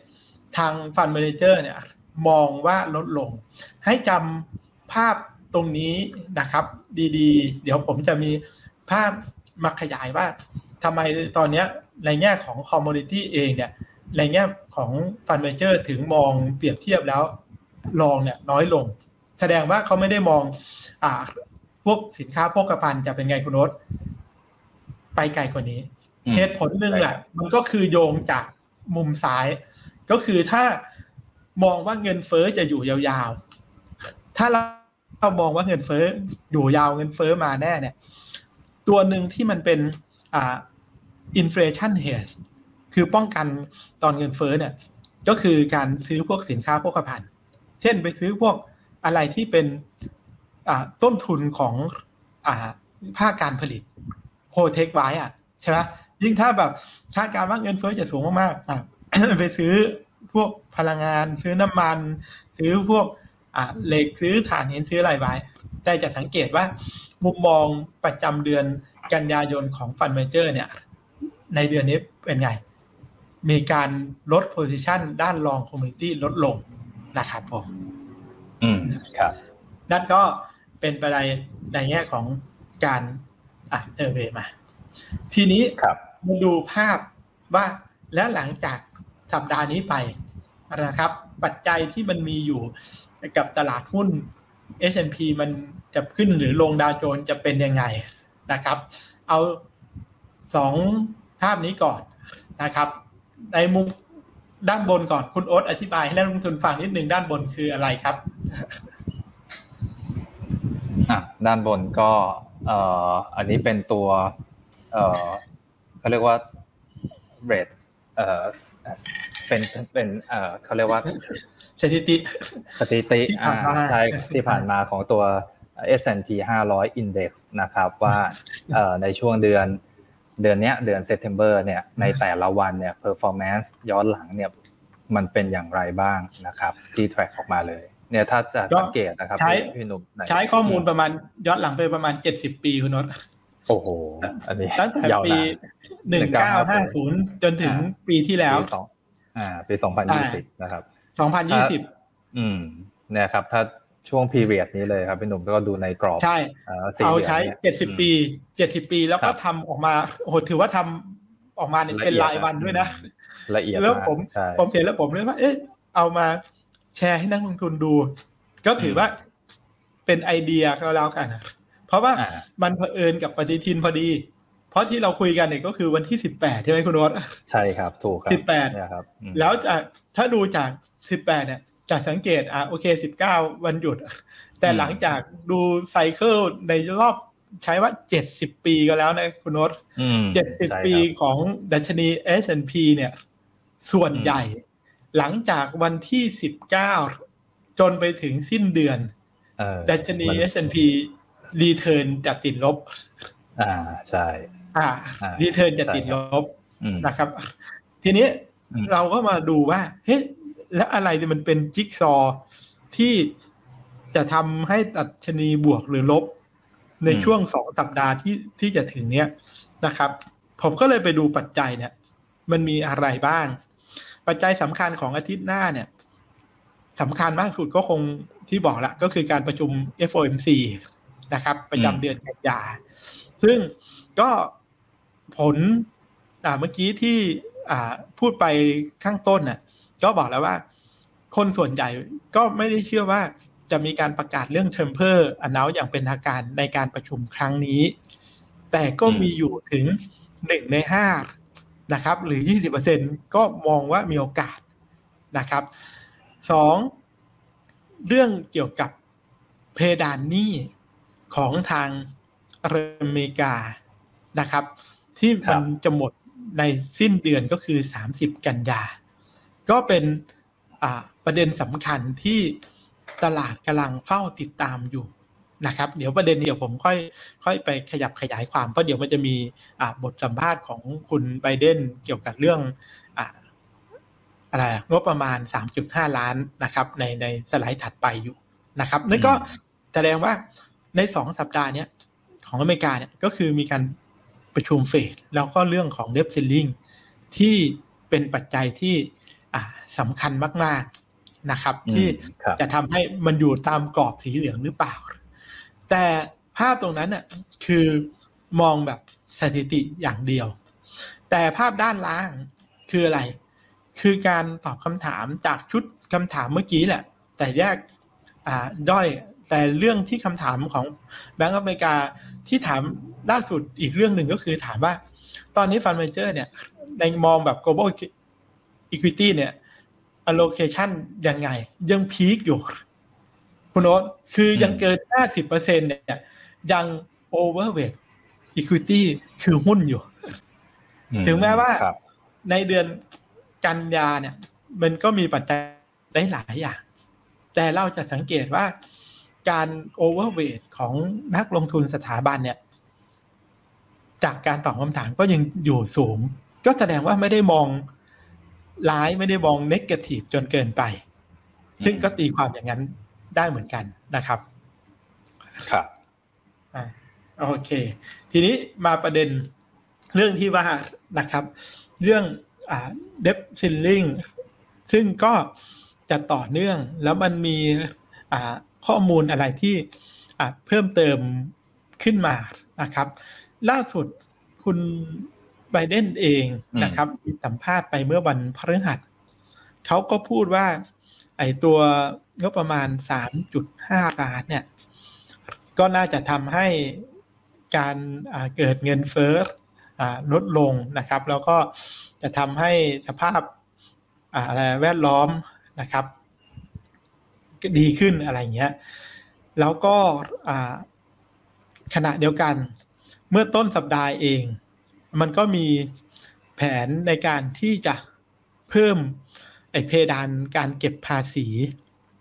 ทาง fund manager เนี่ยมองว่าลดลง ให้จำภาพตรงนี้นะครับ ดีๆ เดี๋ยวผมจะมีภาพมาขยายว่าทำไมตอนเนี้ยในแง่ของ commodity เองเนี่ยในแง่ของฟันเมเจอร์ถึงมองเปรียบเทียบแล้วลองเนี่ยน้อยลง แสดงว่าเขาไม่ได้มองอ่าพวกสินค้าโภคภัณฑ์จะเป็นไงคุณโนตไปไกลกว่านี้อืมเหตุผลหนึ่งแหละมันก็คือโยงจาก มุมซ้าย ก็คือถ้ามองว่าเงินเฟ้อจะอยู่ยาวๆ ถ้าเราเรามองว่าเงินเฟ้ออยู่ยาวเงินเฟ้อมาแน่เนี่ย ตัวหนึ่งที่มันเป็นอ่า inflation hedge คือป้องกันตอนเงินเฟ้อเนี่ย ก็คือการซื้อพวกสินค้าโภคภัณฑ์ เช่นไปซื้อพวกอะไรที่เป็นอ่าต้นทุนของอ่าภาคการผลิตโฮเทคไว้อะใช่ไหม ยิ่งถ้าแบบคาดการณ์ว่าเงินเฟ้อจะสูงมากๆอะไปซื้อพวกพลังงาน ซื้อน้ำมัน ซื้อพวกอ่าเหล็กซื้อถ่านหินซื้ออะไรไว้แต่จะสังเกตว่ามุมมองประจำเดือนกันยายนของ fund manager เนี่ย ในเดือนนี้เป็นไง มีการลด position ด้าน long commodity ลดลงนะครับผม อืมครับ นั่นก็เป็นไปในในแง่ของการอะเออเวมา ทีนี้ครับ มาดูภาพว่าแล้วหลังจากสัปดาห์นี้ไปนะครับ ปัจจัยที่มันมีอยู่กับตลาดหุ้น S&P มันจะขึ้นหรือลงดาวโจนส์จะเป็นยังไงนะครับ เอาสองภาพนี้ก่อนนะครับ ในมุมด้านบนก่อนคุณโอ๊ตอธิบายให้นักลงทุนฟังนิดหนึ่งด้านบนคืออะไรครับด้านบนก็อันนี้เป็นตัว เอ่อเขาเรียกว่า rate เอ่อเป็นเป็นเอ่อเขาเรียกว่าสถิติสถิติที่ผ่านมาอ่ใช่ที่ผ่านมาของตัว S&P 500 Index นะครับว่าเอ่อในช่วงเดือนเดือนเนี้ยเดือน September เนี่ยในแต่ละวันเนี่ย performance ย้อนหลังเนี่ยมันเป็นอย่างไรบ้างนะครับ ที่ track ออกมาเลยเนี่ยถ้าจะสังเกตนะครับใช้พี่หนุ่มไหนใช้ข้อมูลประมาณย้อนหลังไปประมาณเจ็ดสิบปีคุณโอ๊ต โอ้โห อันนี้ตั้งแต่ยาวปีนานหนึ่งเก้าห้าศูนย์จนถึงปีที่แล้วปีสองอ่าปีสองพันยี่สิบนะครับสองพันยี่สิบอืมเนี่ยครับ ถ้าช่วงพีเรียดนี้เลยครับพี่หนุ่มก็ดูในกรอบใช่อ่าสี่เอาหลี่ยมใช้นี่ยเจ็ดสิบอืมปีเจ็ดสิบปีแล้วก็ครับทำออกมาโอ้โหถือว่าทำออกมาเนี่ยเป็นละเอียดรายวันด้วยนะ ละเอียดแล้วากผมใช่ผมเห็นแล้วผมเลยว่า เอ๊ะเอามาแชร์ให้นักลงทุนดู ก็ถือว่าเป็นไอเดียก็แล้วกันนะ เพราะว่าอ่ามันเผอิญกับปฏิทินพอดี เพราะที่เราคุยกันเนี่ยก็คือวันที่สิบแปดใช่ไหมคุณโนตใช่ครับ ถูกครับสิบแปดเนี่ยครับอืมแล้วจากถ้าดูจากสิบแปดเนี่ยจะสังเกตอะโอเคสิบเก้าวันหยุด แต่หลังจากดูไซเคิลในรอบใช้ว่าเจ็ดสิบปีก็แล้วนะคุณโนตอืมเจ็ดสิบใช่ครับปีของดัชนี S&P เนี่ย ส่วนใหญ่ หลังจากวันที่สิบเก้าจนไปถึงสิ้นเดือนเออดัชนีมัน S&P รีเทิร์นจะติดลบ อ่าใช่ อ่าอ่ารีเทิร์นจะติดลบอืมนะครับ ทีนี้อืมเราก็มาดูว่าเฮ้ยแล้วอะไรที่มันเป็นจิ๊กซอว์ที่จะทำให้ดัชนีบวกหรือลบ ในช่วงสองสัปดาห์ที่ที่จะถึงเนี้ยนะครับ ผมก็เลยไปดูปัจจัยเนี่ย มันมีอะไรบ้าง ปัจจัยสำคัญของอาทิตย์หน้าเนี่ยสำคัญมากสุดก็คงที่บอกละก็คือการประชุม FOMC นะครับ ประจำเดือนกันยา ซึ่งก็ผลอ่าเมื่อกี้ที่อ่าพูดไปข้างต้นน่ะ ก็บอกแล้วว่า คนส่วนใหญ่ก็ไม่ได้เชื่อว่าจะมีการประกาศเรื่อง taper announce อย่างเป็นทางการในการประชุมครั้งนี้ แต่ก็อืมมีอยู่ถึงหนึ่งในห้านะครับ หรือยี่สิบเปอร์เซ็นก็มองว่ามีโอกาสนะครับสองเรื่องเกี่ยวกับเพดานหนี้ ของทางอเมริกานะครับ ที่มันจะหมดในสิ้นเดือนก็คือ 30 กันยา ก็เป็นอ่าประเด็นสำคัญที่ตลาดกำลังเฝ้าติดตามอยู่นะครับ เดี๋ยวประเด็นเดียวผมค่อยค่อยไปขยับขยายความเพราะเดี๋ยวมันจะมีอ่าบทสัมภาษณ์ของคุณไบเดนเกี่ยวกับเรื่องอ่าอะไรอะงบประมาณ 3.5 ล้านนะครับ ในในสไลด์ถัดไปอยู่นะครับนั่นก็แสดงว่า ในสองสัปดาห์เนี้ยของอเมริกาเนี่ยก็คือมีการประชุมเฟดแล้วก็เรื่องของเดฟซิลลิงที่เป็นปัจจัยที่อ่าสำคัญมาก ๆนะครับ ที่ครับจะทำให้มันอยู่ตามกรอบสีเหลืองหรือเปล่า แต่ภาพตรงนั้นน่ะคือมองแบบสถิติอย่างเดียว แต่ภาพด้านล่างคืออะไร คือการตอบคำถามจากชุดคำถามเมื่อกี้แหละ แต่แยกอ่าด้อย แต่เรื่องที่คำถามของแบงก์อเมริกาที่ถามล่าสุดอีกเรื่องหนึ่งก็คือถามว่า ตอนนี้ fund manager เนี่ย ในมองแบบ global equity เนี่ย allocation ยังไง ยังพีคอยู่ คุณโอ๊ตคือยังเกิน 50%เนี่ย ยัง overweight equity คือหุ้นอยู่อืถึงแม้ว่าครับในเดือนกันยาเนี่ย มันก็มีปัจจัยได้หลายอย่าง แต่เราจะสังเกตว่า การ overweight ของนักลงทุนสถาบันเนี่ย จากการตอบคำถามก็ยังอยู่สูง ก็แสดงว่าไม่ได้มองร้ายไม่ได้มองเนกาทีฟจนเกินไป ซึ่งก็ตีความอย่างนั้นได้เหมือนกันนะครับ ครับอ่าโอเค ทีนี้มาประเด็นเรื่องที่ว่านะครับ เรื่องอ่าเดฟซิลลิงซึ่งก็จะต่อเนื่องแล้วมันมีอ่า ข้อมูลอะไรที่เพิ่มเติมขึ้นมานะครับ ล่าสุดคุณไบเดนเองนะครับมีสัมภาษณ์ไปเมื่อวันพฤหัสเขาก็พูดว่า ไอตัวงบประมาณ 3.5 ล้านเนี่ย ก็น่าจะทำให้การเกิดเงินเฟ้อลดลงนะครับ แล้วก็จะทำให้สภาพอะไรแวดล้อมนะครับ ดีขึ้นอะไรเงี้ย แล้วก็ขณะเดียวกัน เมื่อต้นสัปดาห์เอง มันก็มีแผนในการที่จะเพิ่มไอเพดานการเก็บภาษี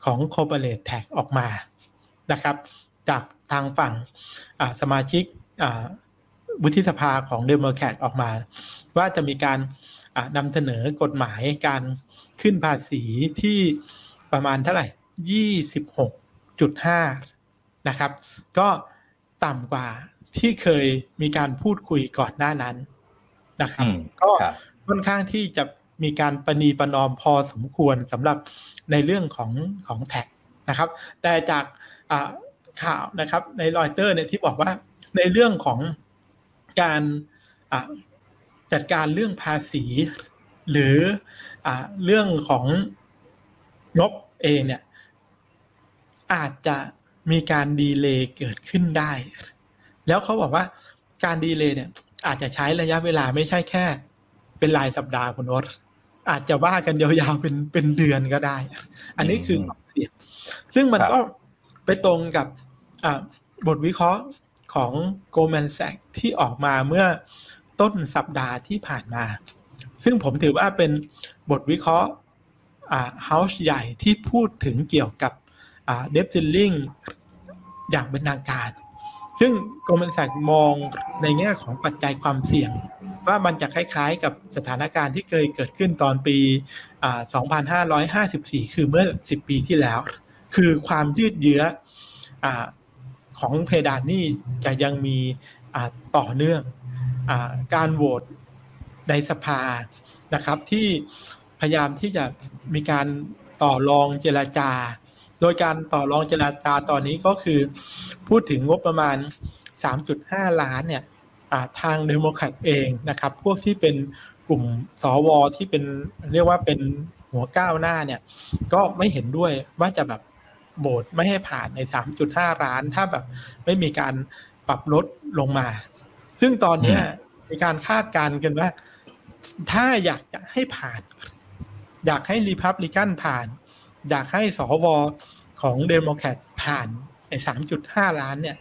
ของ corporate tax ออกมานะครับ จากทางฝั่งสมาชิกวุฒิสภาของเดโมแครตออกมา ว่าจะมีการนำเสนอกฎหมายการขึ้นภาษีที่ประมาณเท่าไหร่ 26.5 นะครับ ก็ต่ำกว่าที่เคยมีการพูดคุยก่อนหน้านั้นนะครับ ก็ค่อนข้างที่จะมีการประนีประนอมพอสมควรสำหรับในเรื่องของของแท็กนะครับ แต่จากข่าวนะครับในรอยเตอร์เนี่ยที่บอกว่าในเรื่องของการจัดการเรื่องภาษี หรืออเรื่องของงบเองเนี่ย อาจจะมีการดีเลย์เกิดขึ้นได้ แล้วเขาบอกว่าการดีเลย์เนี่ยอาจจะใช้ระยะเวลาไม่ใช่แค่ เป็นรายสัปดาห์คุณนศอาจจะว่ากันยาวๆเป็นเป็นเดือนก็ได้ อันนี้คือความเสี่ยงซึ่งมันก็ไปตรงกับบทวิเคราะห์ของ Goldman Sachs ที่ออกมาเมื่อต้นสัปดาห์ที่ผ่านมา ซึ่งผมถือว่าเป็นบทวิเคราะห์เฮาส์ใหญ่ที่พูดถึงเกี่ยวกับ เดฟซิลลิงอย่างเป็นทางการ ซึ่งกรมสรรมองในแง่ของปัจจัยความเสี่ยง ว่ามันจะคล้ายๆกับสถานการณ์ที่เคยเกิดขึ้นตอนปี 2554 คือเมื่อ 10 ปีที่แล้ว คือความยืดเยื้ออของเพดานนี่จะยังมีต่อเนื่องอการโหวตในสภานะครับที่พยายามที่จะมีการต่อรองเจรจา โดยการต่อรองเจรจาตอนนี้ก็คือ พูดถึงงบประมาณ 3.5 ล้านเนี่ยทางเดโมแครตเองนะครับ พวกที่เป็นกลุ่มสวที่เป็นเรียกว่าเป็นหัวก้าวหน้าเนี่ย ก็ไม่เห็นด้วยว่าจะแบบโบสไม่ให้ผ่านใน 3.5 ล้าน ถ้าแบบไม่มีการปรับลดลงมา ซึ่งตอนนี้มีการคาดการณ์กันว่า ถ้าอยากจะให้ผ่าน อยากให้รีพับลิกันผ่าน อยากให้สวของเดโมแครตผ่านใน3.5ล้านเนี่ย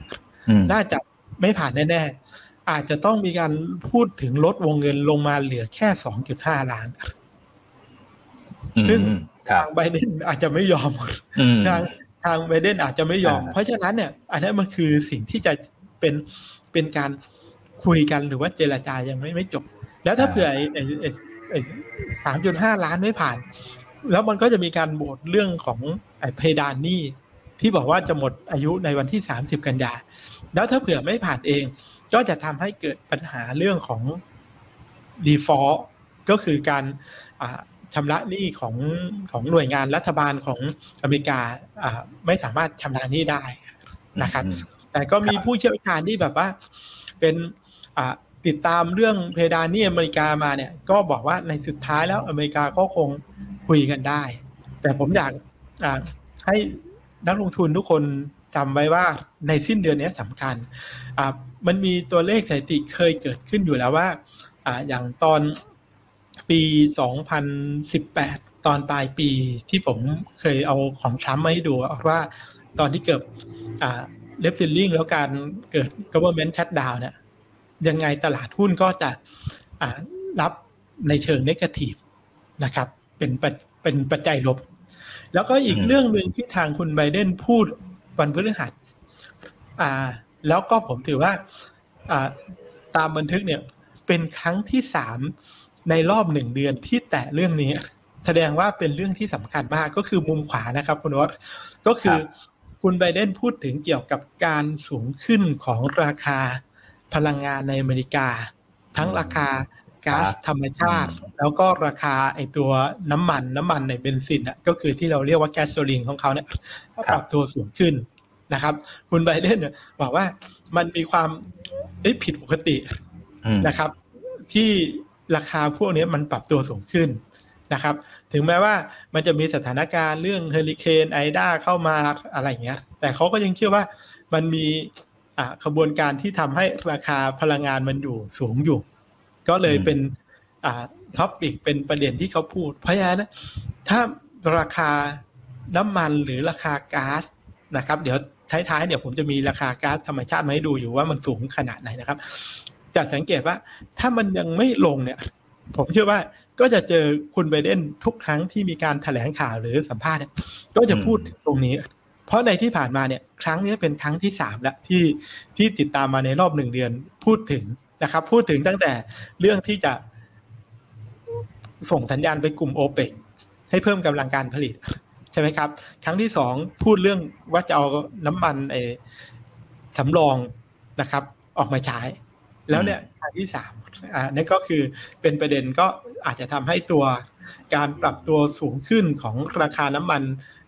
น่าจะไม่ผ่านแน่ๆ อาจจะต้องมีการพูดถึงลดวงเงินลงมาเหลือแค่2.5ล้าน ซึ่งทางไบเดนอาจจะไม่ยอมทางทางไบเดนอาจจะไม่ยอม เพราะฉะนั้นเนี่ย อันนี้มันคือสิ่งที่จะเป็นเป็นการคุยกันหรือว่าเจรจายังไม่ไม่จบ แล้วถ้าเผื่อไอ้ไอ้สามจุดห้าล้านไม่ผ่าน แล้วมันก็จะมีการโหวตเรื่องของไอ้เพดานนี่ที่บอกว่าจะหมดอายุในวันที่สามสิบกันยา แล้วถ้าเผื่อไม่ผ่านเอง ก็จะทำให้เกิดปัญหาเรื่องของ default ก็คือการชำระหนี้ของของหน่วยงานรัฐบาลของอเมริกาไม่สามารถชำระหนี้ได้นะครับ แต่ก็มีผู้เชี่ยวชาญที่แบบว่าเป็น ติดตามเรื่องเพดานนี้อเมริกามาเนี่ย ก็บอกว่าในสุดท้ายแล้วอเมริกาก็คงคุยกันได้ แต่ผมอยากให้นักลงทุนทุกคนจำไว้ว่าในสิ้นเดือนนี้สำคัญ มันมีตัวเลขสถิติเคยเกิดขึ้นอยู่แล้วว่าออย่างตอนปี 2018 ตอนปลายปีที่ผมเคยเอาของทรัมป์มาให้ดูว่าตอนที่เกิดเลฟซิลลิงแล้วการเกิด government shutdown เนี่ย ยังไงตลาดหุ้นก็จะรับในเชิงนกาทีฟนะครับ เป็นเป็นปัจจัยลบ แล้วก็อีกเรื่องหนึ่งที่ทางคุณไบเดนพูดวันพฤหัสอ่า แล้วก็ผมถือว่าอ่าตามบันทึกเนี่ย เป็นครั้งที่สามในรอบหนึ่งเดือนที่แตะเรื่องนี้ แสดงว่าเป็นเรื่องที่สำคัญมากก็คือมุมขวานะครับคุณวัฒก็คือคุณไบเดนพูดถึงเกี่ยวกับการสูงขึ้นของราคา พลังงานในอเมริกา ทั้งราคาก๊าซธรรมชาติ แล้วก็ราคาไอตัวน้ำมันน้ำมันในเบนซินอะก็คือที่เราเรียกว่าแก๊สโซลินของเขาเนี่ยปรับตัวสูงขึ้นนะครับ คุณไบเดนบอกว่ามันมีความผิดปกตินะครับ ที่ราคาพวกนี้มันปรับตัวสูงขึ้นนะครับ ถึงแม้ว่ามันจะมีสถานการณ์เรื่องเฮอริเคนไอดาเข้ามาอะไรอย่างเงี้ย แต่เขาก็ยังเชื่อว่ามันมีอ่า ขบวนการที่ทำให้ราคาพลังงานมันอยู่สูงอยู่ ก็เลยเป็นอ่าท็อปอีกเป็นประเด็นที่เขาพูด เพราะฉะนั้นถ้าราคาน้ำมันหรือราคาก๊าซนะครับ เดี๋ยวท้ายๆเดี๋ยวผมจะมีราคาก๊าซธรรมชาติมาให้ดูอยู่ว่ามันสูงขนาดไหนนะครับจะสังเกตว่าถ้ามันยังไม่ลงเนี่ย ผมเชื่อว่าก็จะเจอคุณไบเดนทุกครั้งที่มีการแถลงข่าวหรือสัมภาษณ์เนี่ยก็จะพูดถึงตรงนี้ เพราะในที่ผ่านมาเนี่ยครั้งนี้เป็นครั้งที่สามแล้วที่ที่ติดตามมาในรอบหนึ่งเดือนพูดถึงนะครับ พูดถึงตั้งแต่เรื่องที่จะส่งสัญญาณไปกลุ่มโอเปกให้เพิ่มกำลังการผลิต ใช่ไหมครับ ครั้งที่สองพูดเรื่องว่าจะเอาน้ำมันไอ้สำรองนะครับ ออกมาใช้ แล้วเนี่ยครั้งที่สามอ่านี่ก็คือเป็นประเด็นก็อาจจะทำให้ตัวการปรับตัวสูงขึ้นของราคาน้ำมัน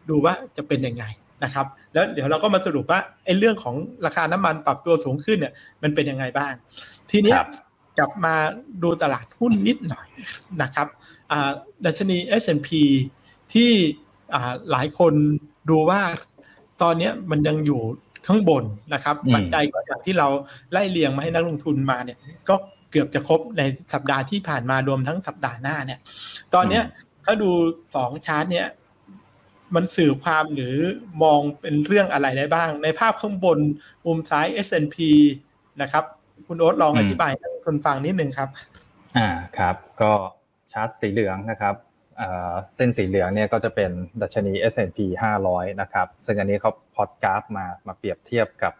ดูว่าจะเป็นยังไง นะครับ แล้วเดี๋ยวเราก็มาสรุปว่าไอ้เรื่องของราคาน้ำมันปรับตัวสูงขึ้นเนี่ย มันเป็นยังไงบ้าง ทีเนี้ยกลับมาดูตลาดหุ้นนิดหน่อยนะครับอ่าดัชนี S&P ที่อ่าหลายคนดูว่าตอนเนี้ยมันยังอยู่ข้างบนนะครับอืมปัจจัยก็อย่างที่เราไล่เรียงมาให้นักลงทุนมาเนี่ย ก็เกือบจะครบในสัปดาห์ที่ผ่านมารวมทั้งสัปดาห์หน้าเนี่ย ตอนเนี้ยถ้าดูสองชาร์ตเนี้ย มันสื่อความหรือมองเป็นเรื่องอะไรได้บ้าง ในภาพข้างบนมุมซ้าย S&P นะครับ คุณโอ๊ตลองอืมอธิบายให้นักลงทุนฟังนิดนึงครับ อ่าครับ ก็ชาร์ตสีเหลืองนะครับเอ่อเส้นสีเหลืองเนี่ยก็จะเป็นดัชนี S&P 500 นะครับ ซึ่งอันนี้เขาพอดกราฟมามาเปรียบเทียบกับ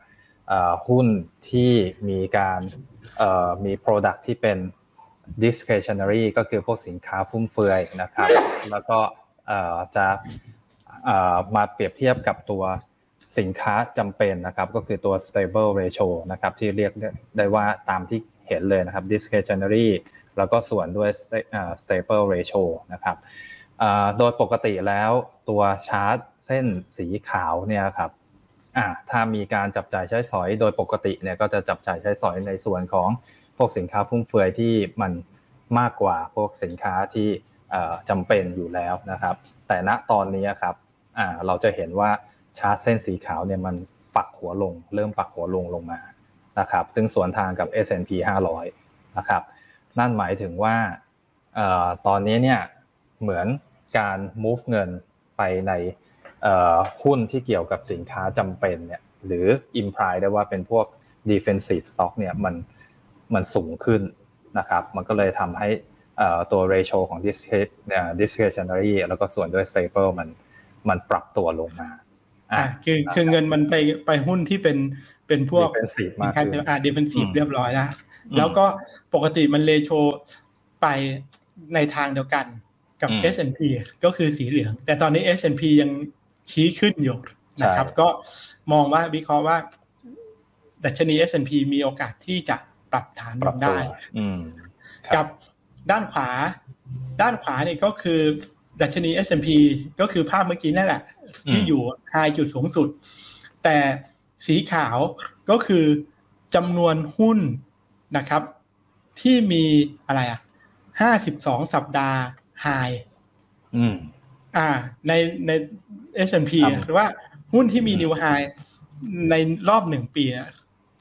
เอ่อหุ้นที่มีการเอ่อมี Product ที่เป็น discretionary ก็คือพวกสินค้าฟุ่มเฟือยนะครับ แล้วก็เอ่อจะเอ่อ มาเปรียบเทียบกับตัวสินค้าจำเป็นนะครับ ก็คือตัว stable ratio นะครับ ที่เรียกได้ว่าตามที่เห็นเลยนะครับ discretionary แล้วก็ส่วนด้วย stable ratio นะครับโดยปกติแล้วตัวชาร์ตเส้นสีขาวเนี่ยครับถ้ามีการจับจ่ายใช้สอยโดยปกติเนี่ยก็จะจับจ่ายใช้สอยในส่วนของพวกสินค้าฟุ่มเฟือยที่มันมากกว่าพวกสินค้าที่จำเป็นอยู่แล้วนะครับ แต่ณตอนนี้ครับ อ่าเราจะเห็นว่าชาร์ตเส้นสีขาวเนี่ยมันปักหัวลง เริ่มปักหัวลงลงมานะครับซึ่งสวนทางกับ S&P 500นะครับนั่นหมายถึงว่าตอนนี้เนี่ยเหมือนการ move เงินไปในหุ้นที่เกี่ยวกับสินค้าจำเป็นเนี่ยหรือ imply ได้ว่าเป็นพวก defensive stock เนี่ยมันมันสูงขึ้นนะครับมันก็เลยทำให้ตัว ratio ของ discre- เอ่อ discretionary แล้วก็ส่วนด้วย stable มัน มันปรับตัวลงมาอ่าคือคือเงินมันไปไปหุ้นที่เป็นเป็นพวก defensive สินค้ามากขึ้นอ่า defensive อืมเรียบร้อยแล้วอืมแล้วก็ปกติมัน ratio ไปในทางเดียวกันกับอืม S&P ก็คือสีเหลือง แต่ตอนนี้ S&P ยังชี้ขึ้นอยู่นะครับใช่ก็มองว่าวิเคราะห์ว่าดัชนี S&P มีโอกาสที่จะปรับฐานปรับตัวได้อืมครับกับด้านขวา ด้านขวานี่ก็คือ ดัชนี S&P ก็คือภาพเมื่อกี้นั่นแหละอืมที่อยู่ไฮจุดสูงสุด แต่สีขาวก็คือจำนวนหุ้นนะครับ ที่มีอะไรอะห้าสิบสองสัปดาห์ไฮอืม อ่า ในใน S&P ครับหรือว่าหุ้นที่มีอืมนิวไฮในรอบหนึ่งปีอะ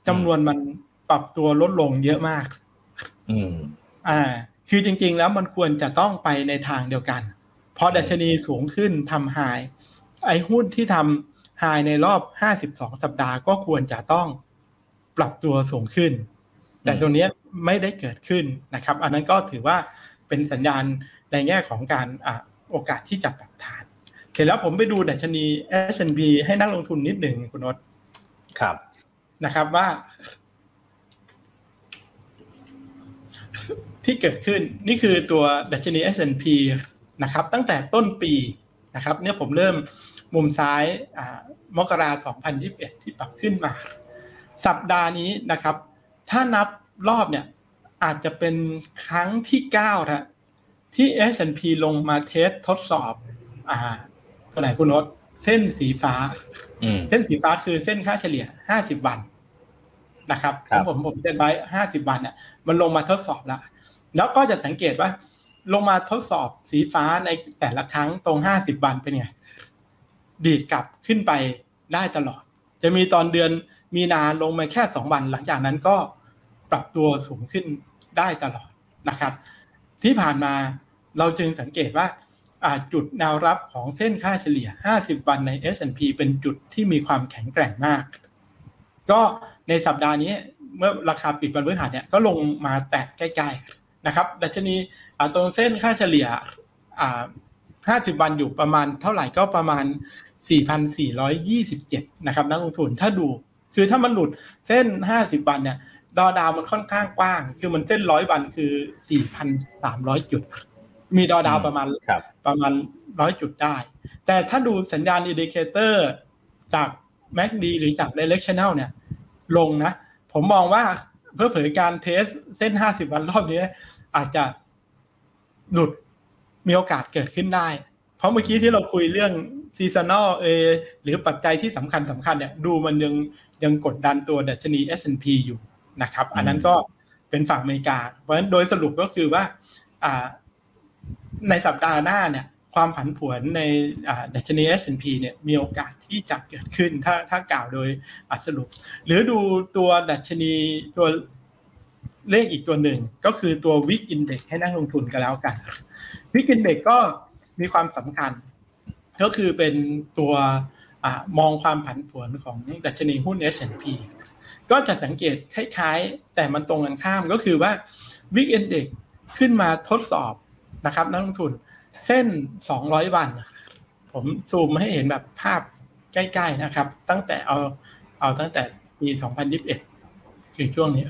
จำนวนมันปรับตัวลดลงเยอะมาก อืม อ่า คือจริง ๆ แล้วมันควรจะต้องไปในทางเดียวกัน พอดัชนีสูงขึ้นทำไฮไอ้หุ้นที่ทำไฮในรอบ 52 สัปดาห์ก็ควรจะต้องปรับตัวสูงขึ้น แต่ตรงเนี้ยไม่ได้เกิดขึ้นนะครับ อันนั้นก็ถือว่าเป็นสัญญาณในแง่ของการอ่าโอกาสที่จะปรับฐานโอเคแล้วผมไปดูดัชนี S&P ให้นักลงทุนนิดหนึ่งคุณนศครับนะครับว่า ที่เกิดขึ้นนี่คือตัวดัชนี S&P นะครับ ตั้งแต่ต้นปีนะครับเนี่ยผมเริ่มมุมซ้ายอ่ามกราคม2021 ที่ปรับขึ้นมา สัปดาห์นี้นะครับ ถ้านับรอบเนี่ยอาจจะเป็นครั้งที่9นะที่ S&P ลงมาเทสทดสอบ อ่าตัวไหนคุณนศเส้นสีฟ้าอืมเส้นสีฟ้าคือเส้นค่าเฉลี่ย 50 วันนะครับครับผมผมเส้นไว้50 วันเนี่ยมันลงมาทดสอบแล้วแล้วก็จะสังเกตว่า ลงมาทดสอบสีฟ้าในแต่ละครั้งตรงห้าสิบวันเป็นไง ดีดกลับขึ้นไปได้ตลอด จะมีตอนเดือนมีนาลงมาแค่สองวัน หลังจากนั้นก็ปรับตัวสูงขึ้นได้ตลอดนะครับ ที่ผ่านมาเราจึงสังเกตว่าจุดแนวรับของเส้นค่าเฉลี่ย 50 วันใน S&P เป็นจุดที่มีความแข็งแกร่งมาก ก็ในสัปดาห์นี้เมื่อราคาปิดวันพฤหัสเนี่ยก็ลงมาแตะใกล้ๆ นะครับดัชนีตรงเส้นค่าเฉลี่ย50 วันอยู่ประมาณเท่าไหร่ก็ประมาณ 4,427 นะครับนักลงทุนถ้าดูคือถ้ามันหลุดเส้น 50 วันเนี่ยดอดาวมันค่อนข้างกว้าง คือมันเส้นร้อยวันคือ 4,300 จุด มีดอดาวประมาณประมาณร้อยจุดได้ แต่ถ้าดูสัญญาณ indicator จาก MACD หรือจาก Directional เนี่ย ลงนะ ผมมองว่า เพื่อเผยการเทสเส้น50วันรอบนี้อาจจะหลุดมีโอกาสเกิดขึ้นได้ เพราะเมื่อกี้ที่เราคุยเรื่อง seasonal เอหรือปัจจัยที่สำคัญสำคัญเนี่ยดูมันยังยังกดดันตัวดัชนี S&P อยู่นะครับ อันนั้นก็เป็นฝั่งอเมริกา เพราะฉะนั้นโดยสรุปก็คือว่าในสัปดาห์หน้าเนี่ย ความผันผวนในดัชนี S&P เนี่ยมีโอกาสที่จะเกิดขึ้นถ้าถ้ากล่าวโดยสรุป หรือดูตัวดัชนีตัวเลขอีกตัวหนึ่ง ก็คือตัววิกอินเด็กให้นักลงทุนกันแล้วกันวิกอินเด็กก็มีความสำคัญ ก็คือเป็นตัวอมองความผันผวนของดัชนีหุ้น S&P ก็จะสังเกตคล้ายๆ แต่มันตรงกันข้ามก็คือว่าวิกอินเด็กขึ้นมาทดสอบนะครับนักลงทุน เส้น 200 วัน ผมซูมให้เห็นแบบภาพใกล้ ๆ นะครับ ตั้งแต่เอาเอาตั้งแต่ปี 2021 คือช่วงนี้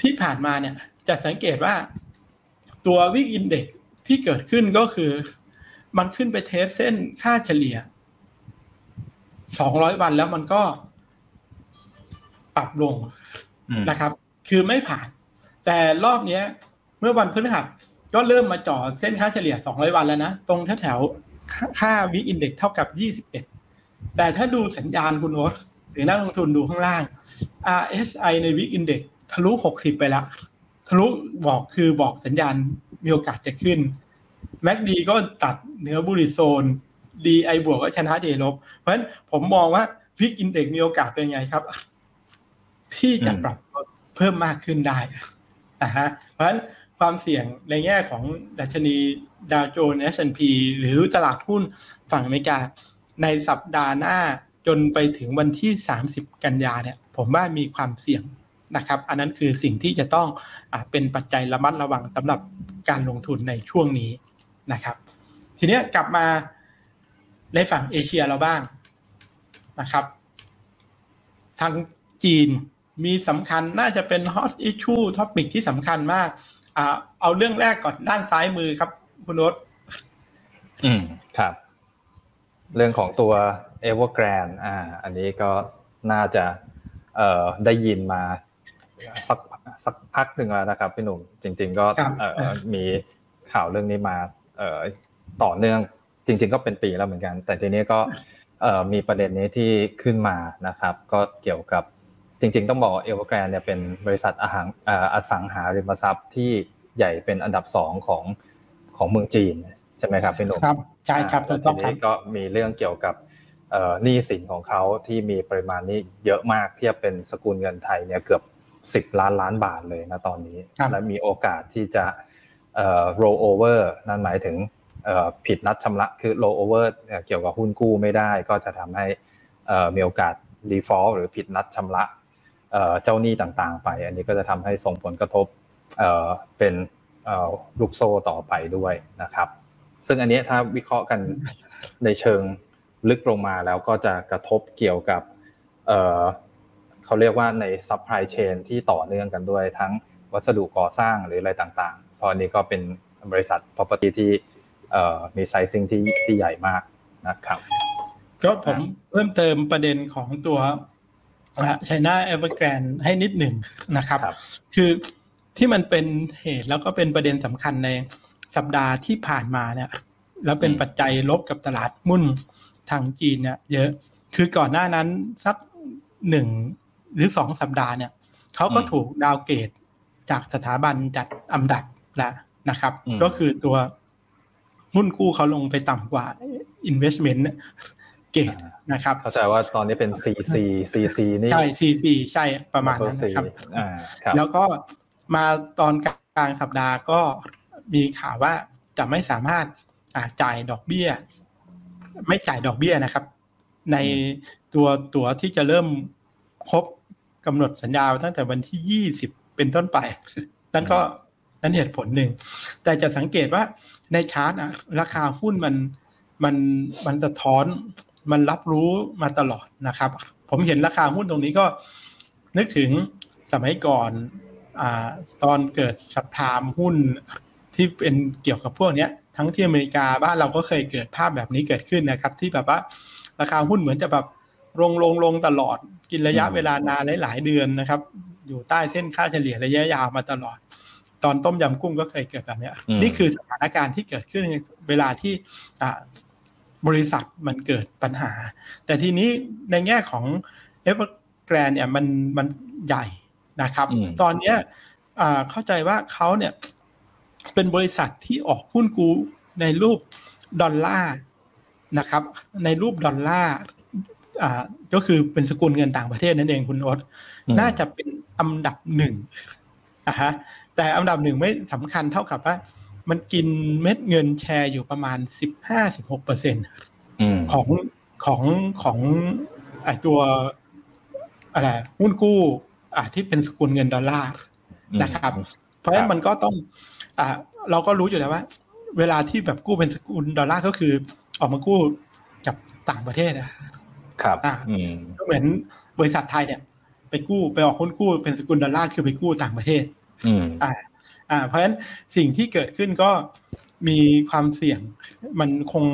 ที่ผ่านมาเนี่ย จะสังเกตว่าตัววิกอินเด็กที่เกิดขึ้นก็คือ มันขึ้นไปเทสเส้นค่าเฉลี่ย 200 วันแล้วมันก็ปรับลงนะครับ คือไม่ผ่าน แต่รอบนี้เมื่อวันพฤหัสก็เริ่มมาจ่อเส้นค่าเฉลี่ย 200 วันแล้วนะ ตรงแถวค่าวิอินเด็กเท่ากับ 21 แต่ถ้าดูสัญญาณคุณโอ๊ตหรือนักลงทุนดูข้างล่าง RSI ในวิอินเด็กทะลุ 60 ไปแล้วทะลุบอกคือบอกสัญญาณมีโอกาสจะขึ้น MACD ก็ตัดเหนือบุริโซน DI บวกก็ชนะ D ลบ เพราะฉะนั้นผมมองว่าวิกอินเด็กมีโอกาสเป็นไงครับ ที่จะปรับเพิ่มมากขึ้นได้นะฮะเพราะฉะนั้น ความเสี่ยงในแง่ของดัชนีดาวโจนส์ S&P หรือตลาดหุ้นฝั่งอเมริกา ในสัปดาห์หน้าจนไปถึงวันที่ 30 กันยาเนี่ย ผมว่ามีความเสี่ยงนะครับ อันนั้นคือสิ่งที่จะต้องอเป็นปัจจัยระมัดระวังสำหรับการลงทุนในช่วงนี้นะครับ ทีนี้กลับมาในฝั่งเอเชียเราบ้างนะครับ ทางจีนมีสำคัญน่าจะเป็น hot issue topic ที่สำคัญมาก อ่า เอาเรื่องแรกก่อนด้านซ้ายมือครับ คุณรถอืมครับ เรื่องของตัว Evergrande อ่า อันนี้ก็น่าจะ เอ่อได้ยินมาสักสักพักหนึ่งแล้วนะครับพี่หนุ่มจริง ๆ ก็เอ่อมีข่าวเรื่องนี้มา เอ่อต่อเนื่อง จริง ๆ ก็เป็นปีแล้วเหมือนกัน แต่ทีนี้ก็เอ่อมีประเด็นนี้ที่ขึ้นมานะครับ ก็เกี่ยวกับ จริงๆ ต้องบอกเอเวอร์แกรนเนี่ยเป็นบริษัทอาหารอสังหาริมทรัพย์ที่ใหญ่เป็นอันดับสองของของเมืองจีนใช่ไหมครับพี่หนุ่มครับใช่ครับถูกต้องครับก็มีเรื่องเกี่ยวกับหนี้สินของเขาที่มีปริมาณนี้เยอะมากเทียบเป็นสกุลเงินไทยเนี่ยเกือบสิบล้านล้านบาทเลยนะตอนนี้ และมีโอกาสที่จะ roll over นั่นหมายถึงผิดนัดชำระคือ roll over เกี่ยวกับหุ้นกู้ไม่ได้ ก็จะทำให้มีโอกาส default หรือผิดนัดชำระ เจ้าหนี้ต่างๆ ไป อันนี้ก็จะทำให้ส่งผลกระทบเป็นลูกโซ่ต่อไปด้วยนะครับ ซึ่งอันนี้ถ้าวิเคราะห์กันในเชิงลึกลงมาแล้วก็จะกระทบเกี่ยวกับเขาเรียกว่าใน supply chain ที่ต่อเนื่องกันด้วย ทั้งวัสดุก่อสร้างหรืออะไรต่างๆ เพราะอันนี้ก็เป็นบริษัท property ที่มี sizing ที่ที่ใหญ่มากนะครับ ก็ผมเพิ่มเติมประเด็นของตัว China Evergrande ให้นิดหนึ่งนะครับ คือที่มันเป็นเหตุแล้วก็เป็นประเด็นสำคัญในสัปดาห์ที่ผ่านมาเนี่ยแล้วเป็นปัจจัยลบกับตลาดหุ้นทางจีนเนี่ยเยอะ คือก่อนหน้านั้นสักหนึ่งหรือสองสัปดาห์เนี่ยเขาก็ถูก downgrade จากสถาบันจัดอันดับแล้วนะครับอืมก็คือตัวหุ้นกู้เขาลงไปต่ำกว่า investment เกรดนะครับเข้าใจว่าตอนนี้เป็น CC CC นี่ใช่ CC ใช่ประมาณนั้นนะครับอ่าครับแล้วก็มาตอนกลางสัปดาห์ก็มีข่าวว่าจะไม่สามารถอ่าจ่ายดอกเบี้ย ไม่จ่ายดอกเบี้ยนะครับ ในตัวตัวที่จะเริ่มครบกำหนดสัญญาตั้งแต่วันที่ยี่สิบเป็นต้นไป นั่นก็นั่นเหตุผลหนึ่ง แต่จะสังเกตว่าในชาร์ตอะราคาหุ้นมันมันมันสะท้อน มันรับรู้มาตลอดนะครับ ผมเห็นราคาหุ้นตรงนี้ก็นึกถึงสมัยก่อนอ่าตอนเกิดสับพามหุ้นที่เป็นเกี่ยวกับพวกเนี้ยทั้งที่อเมริกาบ้านเราก็เคยเกิดภาพแบบนี้เกิดขึ้นนะครับ ที่แบบว่าราคาหุ้นเหมือนจะแบบลงลงลงตลอดกินระยะอืมเวลานานหลายๆเดือนนะครับ อยู่ใต้เส้นค่าเฉลี่ยระยะยาวมาตลอด ตอนต้มยำกุ้งก็เคยเกิดแบบเนี้ยอืมนี่คือสถานการณ์ที่เกิดขึ้นเวลาที่อ่า บริษัทมันเกิดปัญหา แต่ทีนี้ในแง่ของเอเวอร์แกรนเนี่ยมันมันใหญ่นะครับอืมตอนเนี้ยอ่าเข้าใจว่าเขาเนี่ยเป็นบริษัทที่ออกหุ้นกูในรูปดอลลาร์นะครับ ในรูปดอลลาร์อ่าก็คือเป็นสกุลเงินต่างประเทศนั่นเองคุณโอ๊ตอืมน่าจะเป็นอันดับหนึ่งอะฮะแต่อันดับหนึ่งไม่สำคัญเท่ากับว่า มันกินเม็ดเงินแชร์อยู่ประมาณสิบห้าสิบหกเปอร์เซ็นอืมของของของไอตัวอะไรหุ้นกู้อ่าที่เป็นสกุลเงินดอลลาร์นะครับ เพราะฉะนั้นมันก็ต้องอ่าเราก็รู้อยู่แล้วว่า เวลาที่แบบกู้เป็นสกุลดอลลาร์ก็คือ ออกมากู้จากต่างประเทศอะครับอ่าอืมก็เหมือนบริษัทไทยเนี่ย ไปกู้ไปออกหุ้นกู้เป็นสกุลดอลลาร์คือไปกู้ต่างประเทศอืมอ่า อ่าเพราะฉะนั้นสิ่งที่เกิดขึ้นก็มีความเสี่ยงมันคง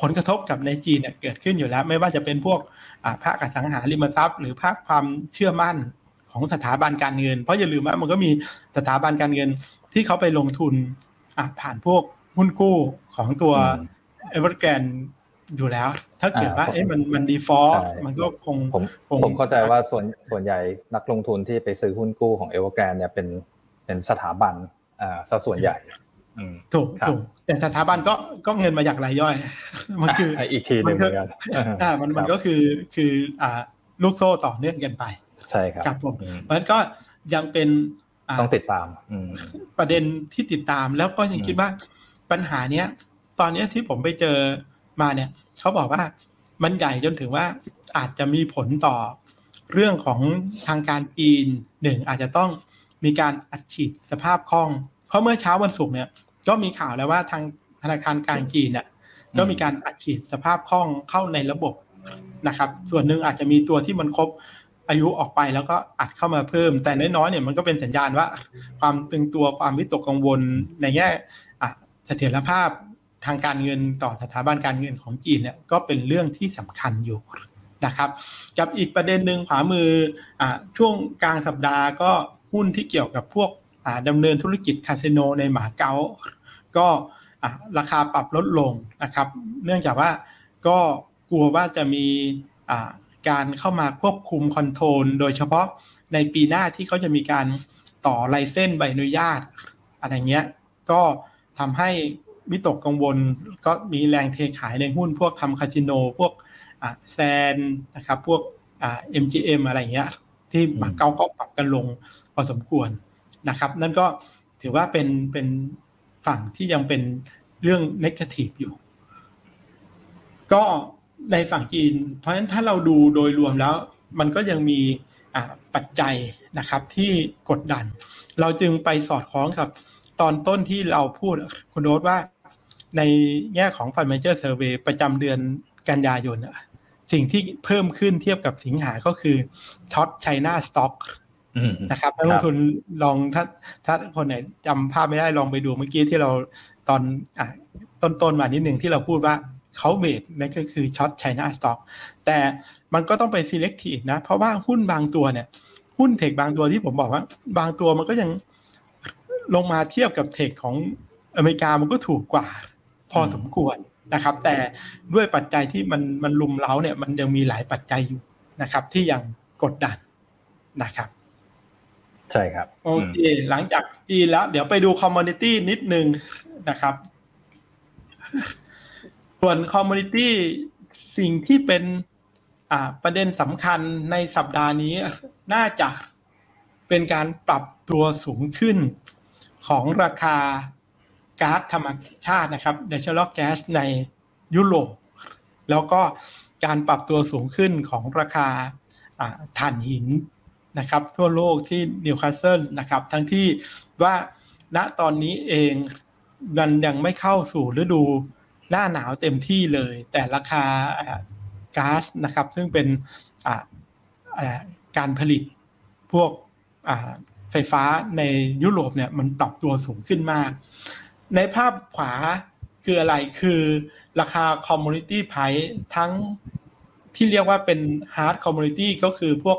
ผลกระทบกับในจีนเนี่ยเกิดขึ้นอยู่แล้ว ไม่ว่าจะเป็นพวกอ่าภาคอสังหาริมทรัพย์ หรือภาคความเชื่อมั่นของสถาบันการเงิน เพราะอย่าลืมว่ามันก็มีสถาบันการเงินที่เขาไปลงทุนอ่าผ่านพวกหุ้นกู้ของตัวอืมเอเวอร์แกรนอยู่แล้ว ถ้าเกิดว่าอ่าเอ๊ะมันมัน default ใช่มันก็คงผมคงผมเข้าใจว่าส่วนส่วนใหญ่นักลงทุนที่ไปซื้อหุ้นกู้ของเอเวอร์แกรนเนี่ยเป็น เป็นสถาบันอ่าซะส่วนใหญ่อืมถูกครับถูกแต่สถาบันก็ก็เงินมาจากรายย่อย มันคือะอีกทีหนึ่งเหมือนกันอ่ามันมันครับก็คือคืออ่าลูกโซ่ต่อเนื่องกันไป ใช่ครับครับผมอืมเพราะฉะนั้นก็ยังเป็นอ่าต้องติดตามอืมประเด็นที่ติดตามแล้วก็ยังอืมคิดว่าปัญหาเนี้ย ตอนเนี้ยที่ผมไปเจอมาเนี่ยเขาบอกว่ามันใหญ่จนถึงว่าอาจจะมีผลต่อเรื่องของทางการจีนหนึ่งอาจจะต้อง มีการอัดฉีดสภาพคล่อง เพราะเมื่อเช้าวันศุกร์เนี่ย ก็มีข่าวแล้วว่าทางธนาคารกลางจีนเนี่ยอืมก็มีการอัดฉีดสภาพคล่องเข้าในระบบนะครับ ส่วนหนึ่งอาจจะมีตัวที่มันครบอายุออกไปแล้วก็อัดเข้ามาเพิ่ม แต่น้อยๆเนี่ยมันก็เป็นสัญญาณว่า ความตึงตัวความวิตกกังวลในแง่อะเสถียรภาพทางการเงินต่อสถาบันการเงินของจีนเนี่ยก็เป็นเรื่องที่สำคัญอยู่นะครับ กับอีกประเด็นหนึ่งขวามืออะช่วงกลางสัปดาห์ก็ หุ้นที่เกี่ยวกับพวกดำเนินธุรกิจคาสิโนในหมาเก๊าก็ราคาปรับลดลงนะครับ เนื่องจากว่าก็กลัวว่าจะมีะการเข้ามาควบคุมคอนโทรลโดยเฉพาะในปีหน้าที่เขาจะมีการต่อไลเส้นใบอนุญาตอะไรเงี้ยก็ทำให้วิตกกังวลก็มีแรงเทขายในหุ้นพวกทำคาสิโน พวกแซนนะครับพวกอ่า MGM อะไรเงี้ย ที่มาเก๊าก็ปรับกันลงพอสมควรนะครับ นั่นก็ถือว่าเป็นเป็นฝั่งที่ยังเป็นเรื่องนกาทีฟอยู่ ก็ในฝั่งจีน เพราะฉะนั้นถ้าเราดูโดยรวมแล้ว มันก็ยังมีอ่าปัจจัยนะครับที่กดดัน เราจึงไปสอดคล้องกับตอนต้นที่เราพูดคุณโรสว่าในแง่ของ Financial Survey ประจำเดือนกันยายนอะ สิ่งที่เพิ่มขึ้นเทียบกับสิงหาก็คือ short China stock อืมนะครับนักลงทุนลองถ้าถ้าคนไหนจำภาพไม่ได้ลองไปดูเมื่อกี้ที่เราตอนอะต้นๆมานิดหนึ่งที่เราพูดว่าเขาเบรกนั่นก็คือ short China stock แต่มันก็ต้องไป selective นะ เพราะว่าหุ้นบางตัวเนี่ย หุ้น tech บางตัวที่ผมบอกว่า บางตัวมันก็ยังลงมาเทียบกับ tech ของอเมริกามันก็ถูกกว่า พอสมควร นะครับ แต่ด้วยปัจจัยที่มันมันลุมเล้าเนี่ยมันยังมีหลายปัจจัยอยู่นะครับ ที่ยังกดดันนะครับ ใช่ครับโอเคหลังจากจีนแล้ว เดี๋ยวไปดู commodity นิดนึงนะครับ ส่วน commodity สิ่งที่เป็นอ่าประเด็นสำคัญในสัปดาห์นี้น่าจะเป็นการปรับตัวสูงขึ้นของราคา ก๊าซธรรมชาตินะครับ natural gas ในยุโรปแล้วก็การปรับตัวสูงขึ้นของราคาถ่านหินนะครับทั่วโลกที่นิวคาสเซิลนะครับ ทั้งที่ว่าณตอนนี้เองมันยังไม่เข้าสู่ฤดูหน้าหนาวเต็มที่เลย แต่ราคาก๊าซนะครับ ซึ่งเป็นการผลิตพวกไฟฟ้าในยุโรปเนี่ยมันปรับตัวสูงขึ้นมาก ในภาพขวาคืออะไรคือราคา commodity price ทั้งที่เรียกว่าเป็น hard commodity ก็คือพวก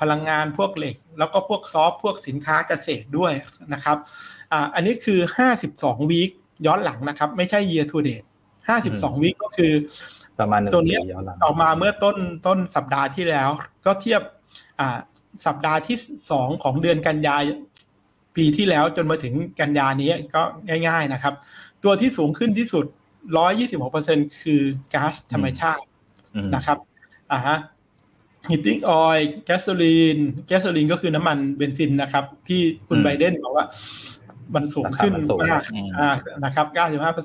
พลังงานพวกเหล็ก แล้วก็พวก soft พวกสินค้าเกษตรด้วยนะครับอ่าอันนี้คือ 52 วีคย้อนหลังนะครับ ไม่ใช่ year to date 52 วีคก็คือประมาณตัวนี้ออกมาเมื่อต้นต้นสัปดาห์ที่แล้ว ก็เทียบอ่าสัปดาห์ที่สองของเดือนกันยา ปีที่แล้วจนมาถึงกันยานี้ก็ง่าย ๆนะครับ ตัวที่สูงขึ้นที่สุด 126%คือก๊าซธรรมชาตินะครับอ่าฮะฮีตติ้งออยล์แก๊สโซลีนแก๊สโซลีนก็คือน้ำมันเบนซินนะครับ ที่คุณไบเดนบอกว่า มันสูงขึ้นมากนะครับ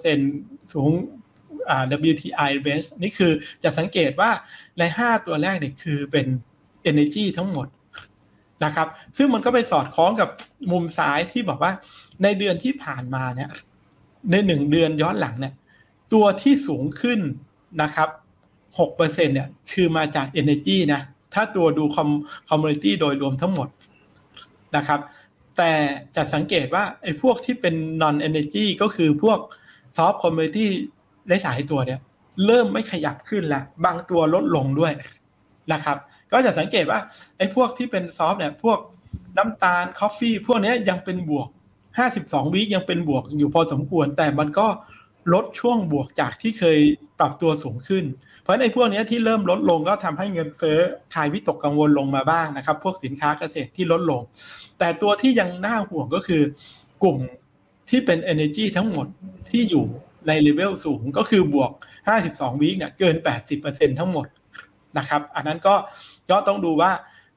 95%สูงอ่า WTI base นี่คือจะสังเกตว่าใน 5 ตัวแรกเนี่ยคือเป็น energy ทั้งหมด นะครับ ซึ่งมันก็ไปสอดคล้องกับมุมซ้ายที่บอกว่า ในเดือนที่ผ่านมาเนี่ย ในหนึ่งเดือนย้อนหลังเนี่ย ตัวที่สูงขึ้นนะครับหกเปอร์เซ็นเนี่ยคือมาจาก Energy นะ ถ้าตัวดู com commodity โดยรวมทั้งหมดนะครับ แต่จะสังเกตว่าไอ้พวกที่เป็น non energy ก็คือพวก soft commodity ได้สายตัวเนี่ย เริ่มไม่ขยับขึ้นแล้วบางตัวลดลงด้วยนะครับ ก็จะสังเกตว่าไอ้พวกที่เป็น soft เนี่ยพวกน้ำตาล coffee พวกนี้ยังเป็นบวก 52 วิยังเป็นบวกอยู่พอสมควร แต่มันก็ลดช่วงบวกจากที่เคยปรับตัวสูงขึ้น เพราะในพวกนี้ที่เริ่มลดลงก็ทำให้เงินเฟ้อคลายวิตกกังวลลงมาบ้างนะครับ พวกสินค้าเกษตรที่ลดลง แต่ตัวที่ยังน่าห่วงก็คือกลุ่มที่เป็น energy ทั้งหมดที่อยู่ในเลเวลสูงก็คือบวก 52 วิเนี่ยเกิน 80%ทั้งหมดนะครับ อันนั้นก็ ก็ต้องดูว่า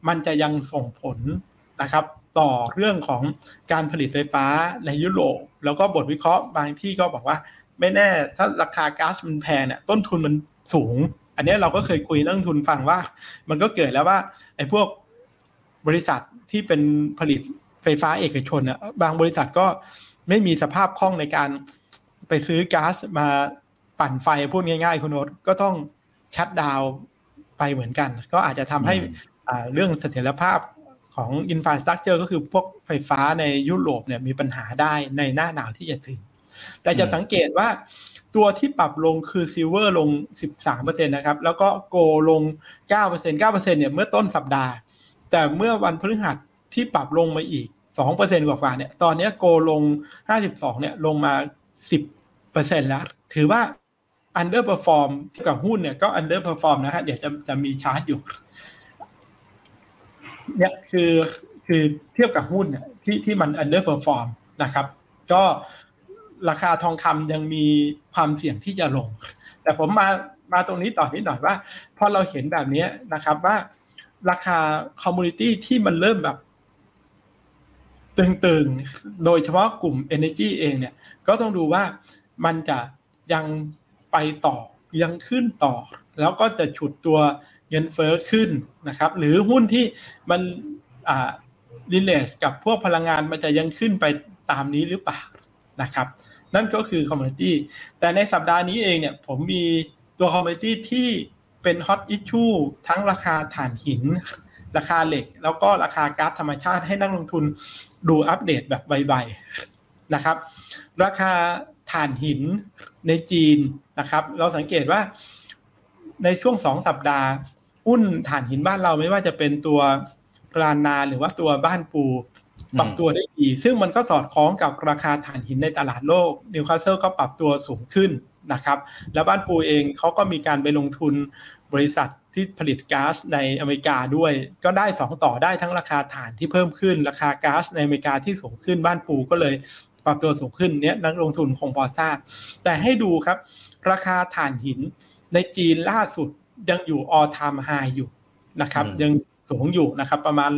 มันจะยังส่งผลนะครับ ต่อเรื่องของการผลิตไฟฟ้าในยุโรปแล้วก็บทวิเคราะห์บางที่ก็บอกว่า ไม่แน่ถ้าราคาก๊าซมันแพงเนี่ยต้นทุนมันสูง อันนี้เราก็เคยคุยนักทุนฟังว่า มันก็เกิดแล้วว่าไอ้พวกบริษัทที่เป็นผลิตไฟฟ้าเอกชนอะบางบริษัทก็ไม่มีสภาพคล่องในการไปซื้อก๊าซมาปั่นไฟพูดง่ายๆคุณโนตก็ต้องชัดดาว ไปเหมือนกัน ก็อาจจะทำให้เรื่องเสถียรภาพของ infrastructure ก็คือพวกไฟฟ้าในยุโรปเนี่ยมีปัญหาได้ในหน้าหนาวที่จะถึง แต่จะสังเกตว่าตัวที่ปรับลงคือ silver ลง 13%นะครับ แล้วก็โกลง 9% 9%เนี่ยเมื่อต้นสัปดาห์ แต่เมื่อวันพฤหัสที่ปรับลงมาอีก 2%กว่าๆเนี่ย ตอนนี้โกลง 52 เนี่ยลงมา 10%แล้ว ถือว่า underperform กับหุ้นเนี่ยก็ underperform นะครับเดี๋ยวจะจะมีชาร์ตอยู่เนี่ยคือคือเทียบกับหุ้นเนี่ยที่ที่มัน underperform นะครับ ก็ราคาทองคำยังมีความเสี่ยงที่จะลง แต่ผมมามาตรงนี้ต่อนิดหน่อยว่าพอเราเห็นแบบนี้นะครับว่าราคาคอมมูนิตี้ที่มันเริ่มแบบ ตึงๆ โดยเฉพาะกลุ่ม Energy เองเนี่ย ก็ต้องดูว่ามันจะยัง ไปต่อยังขึ้นต่อ แล้วก็จะฉุดตัวเงินเฟ้อขึ้นนะครับ หรือหุ้นที่มันอ่า relate กับพวกพลังงานมันจะยังขึ้นไปตามนี้หรือเปล่านะครับ นั่นก็คือ commodity แต่ในสัปดาห์นี้เองเนี่ยผมมีตัว commodity ที่เป็น hot issue ทั้งราคาถ่านหิน ราคาเหล็ก แล้วก็ราคาก๊าซธรรมชาติให้นักลงทุนดูอัปเดตแบบใบๆนะครับ ราคา ถ่านหินในจีนนะครับ เราสังเกตว่าในช่วงสองสัปดาห์หุ้นถ่านหินบ้านเราไม่ว่าจะเป็นตัวลานนาหรือว่าตัวบ้านปูปรับตัวได้ดีซึ่งมันก็สอดคล้องกับราคาถ่านหินในตลาดโลกนิวคาสเซิลก็ปรับตัวสูงขึ้นนะครับ แล้วบ้านปูเองเขาก็มีการไปลงทุนบริษัทที่ผลิตก๊าซในอเมริกาด้วย ก็ได้สองต่อได้ทั้งราคาถ่านที่เพิ่มขึ้น ราคาก๊าซในอเมริกาที่สูงขึ้นบ้านปูก็เลย ปรับตัวสูงขึ้นเนี้ยนักลงทุนคงพอทราบ แต่ให้ดูครับ ราคาถ่านหินในจีนล่าสุดยังอยู่ all time high อยู่นะครับ ยังสูงอยู่นะครับ ประมาณ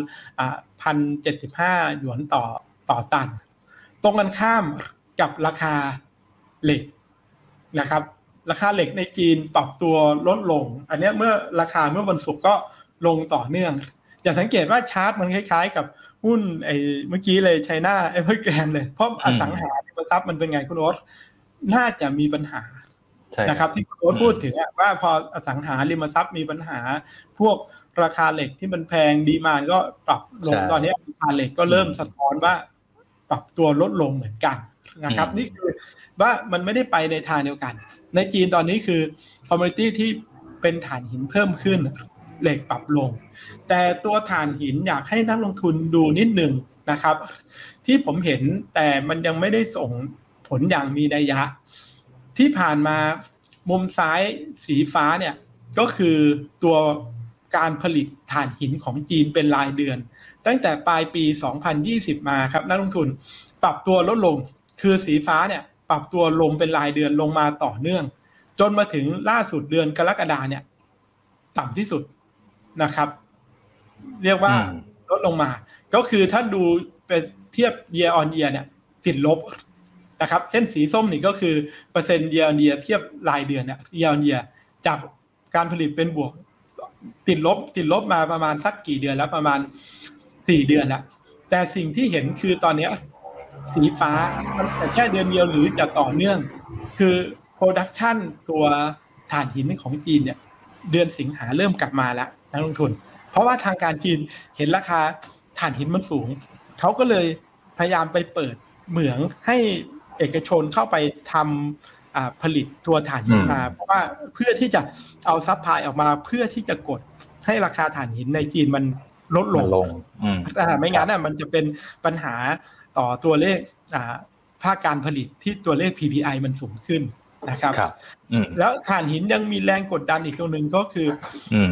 พันเจ็ดสิบห้าหยวนต่อต่อตัน ตรงกันข้ามกับราคาเหล็กนะครับ ราคาเหล็กในจีนปรับตัวลดลง อันนี้เมื่อราคาเมื่อวันศุกร์ก็ลงต่อเนื่องอย่าสังเกตว่าชาร์ตมันคล้ายๆ กับ หุ้นไอ้เมื่อกี้เลยไชน่าไอ้เพื่อแกนเลย เพราะอสังหาริมทรัพย์มันเป็นไงคุณโอ๊ตน่าจะมีปัญหานะครับที่คุณโอ๊ตพูดถึงว่าพออสังหาริมทรัพย์มีปัญหา พวกราคาเหล็กที่มันแพงดีมานก็ปรับลงตอนนี้ราคาเหล็กก็เริ่มสะท้อนว่า ปรับตัวลดลงเหมือนกันนะครับ นี่คือว่ามันไม่ได้ไปในทางเดียวกัน ในจีนตอนนี้คือคอมมูนิตี้ที่เป็นฐานหินเพิ่มขึ้น เหล็กปรับลง แต่ตัวฐานหินอยากให้นักลงทุนดูนิดหนึ่งนะครับ ที่ผมเห็นแต่มันยังไม่ได้ส่งผลอย่างมีนัยยะ ที่ผ่านมามุมซ้ายสีฟ้าเนี่ยก็คือตัวการผลิตถ่านหินของจีนเป็นรายเดือน ตั้งแต่ปลายปี 2020 มาครับนักลงทุนปรับตัวลดลง คือสีฟ้าเนี่ยปรับตัวลงเป็นรายเดือนลงมาต่อเนื่อง จนมาถึงล่าสุดเดือนกรกฎาเนี่ย ต่ำที่สุด นะครับ เรียกว่าลดลงมา ก็คือถ้าดูเป็นเทียบ year on year เนี่ย ติดลบนะครับ เส้นสีส้มนี่ก็คือเปอร์เซ็นต์ year on year เทียบรายเดือนเนี่ย year on year จากการผลิตเป็นบวก ติดลบ ติดลบมาประมาณสักกี่เดือนแล้วประมาณสี่เดือนแล้วแต่สิ่งที่เห็นคือตอนนี้สีฟ้าแต่แค่เดือนเดียวหรือจะต่อเนื่อง คือโปรดักชันตัวถ่านหินของจีนเนี่ย เดือนสิงหาเริ่มกลับมาแล้ว นักลงทุน เพราะว่าทางการจีนเห็นราคาถ่านหินมันสูง เขาก็เลยพยายามไปเปิดเหมืองให้เอกชนเข้าไปทำผลิตตัวถ่านหินมาเพราะว่าเพื่อที่จะเอา supply ออกมาเพื่อที่จะกดให้ราคาถ่านหินในจีนมันลดลงลงไม่งั้นมันจะเป็นปัญหาต่อตัวเลขภาคการผลิตที่ตัวเลข PPI มันสูงขึ้นนะครับรบแล้วถ่านหินยังมีแรงกดดันอีกตัวหนึ่งก็คือ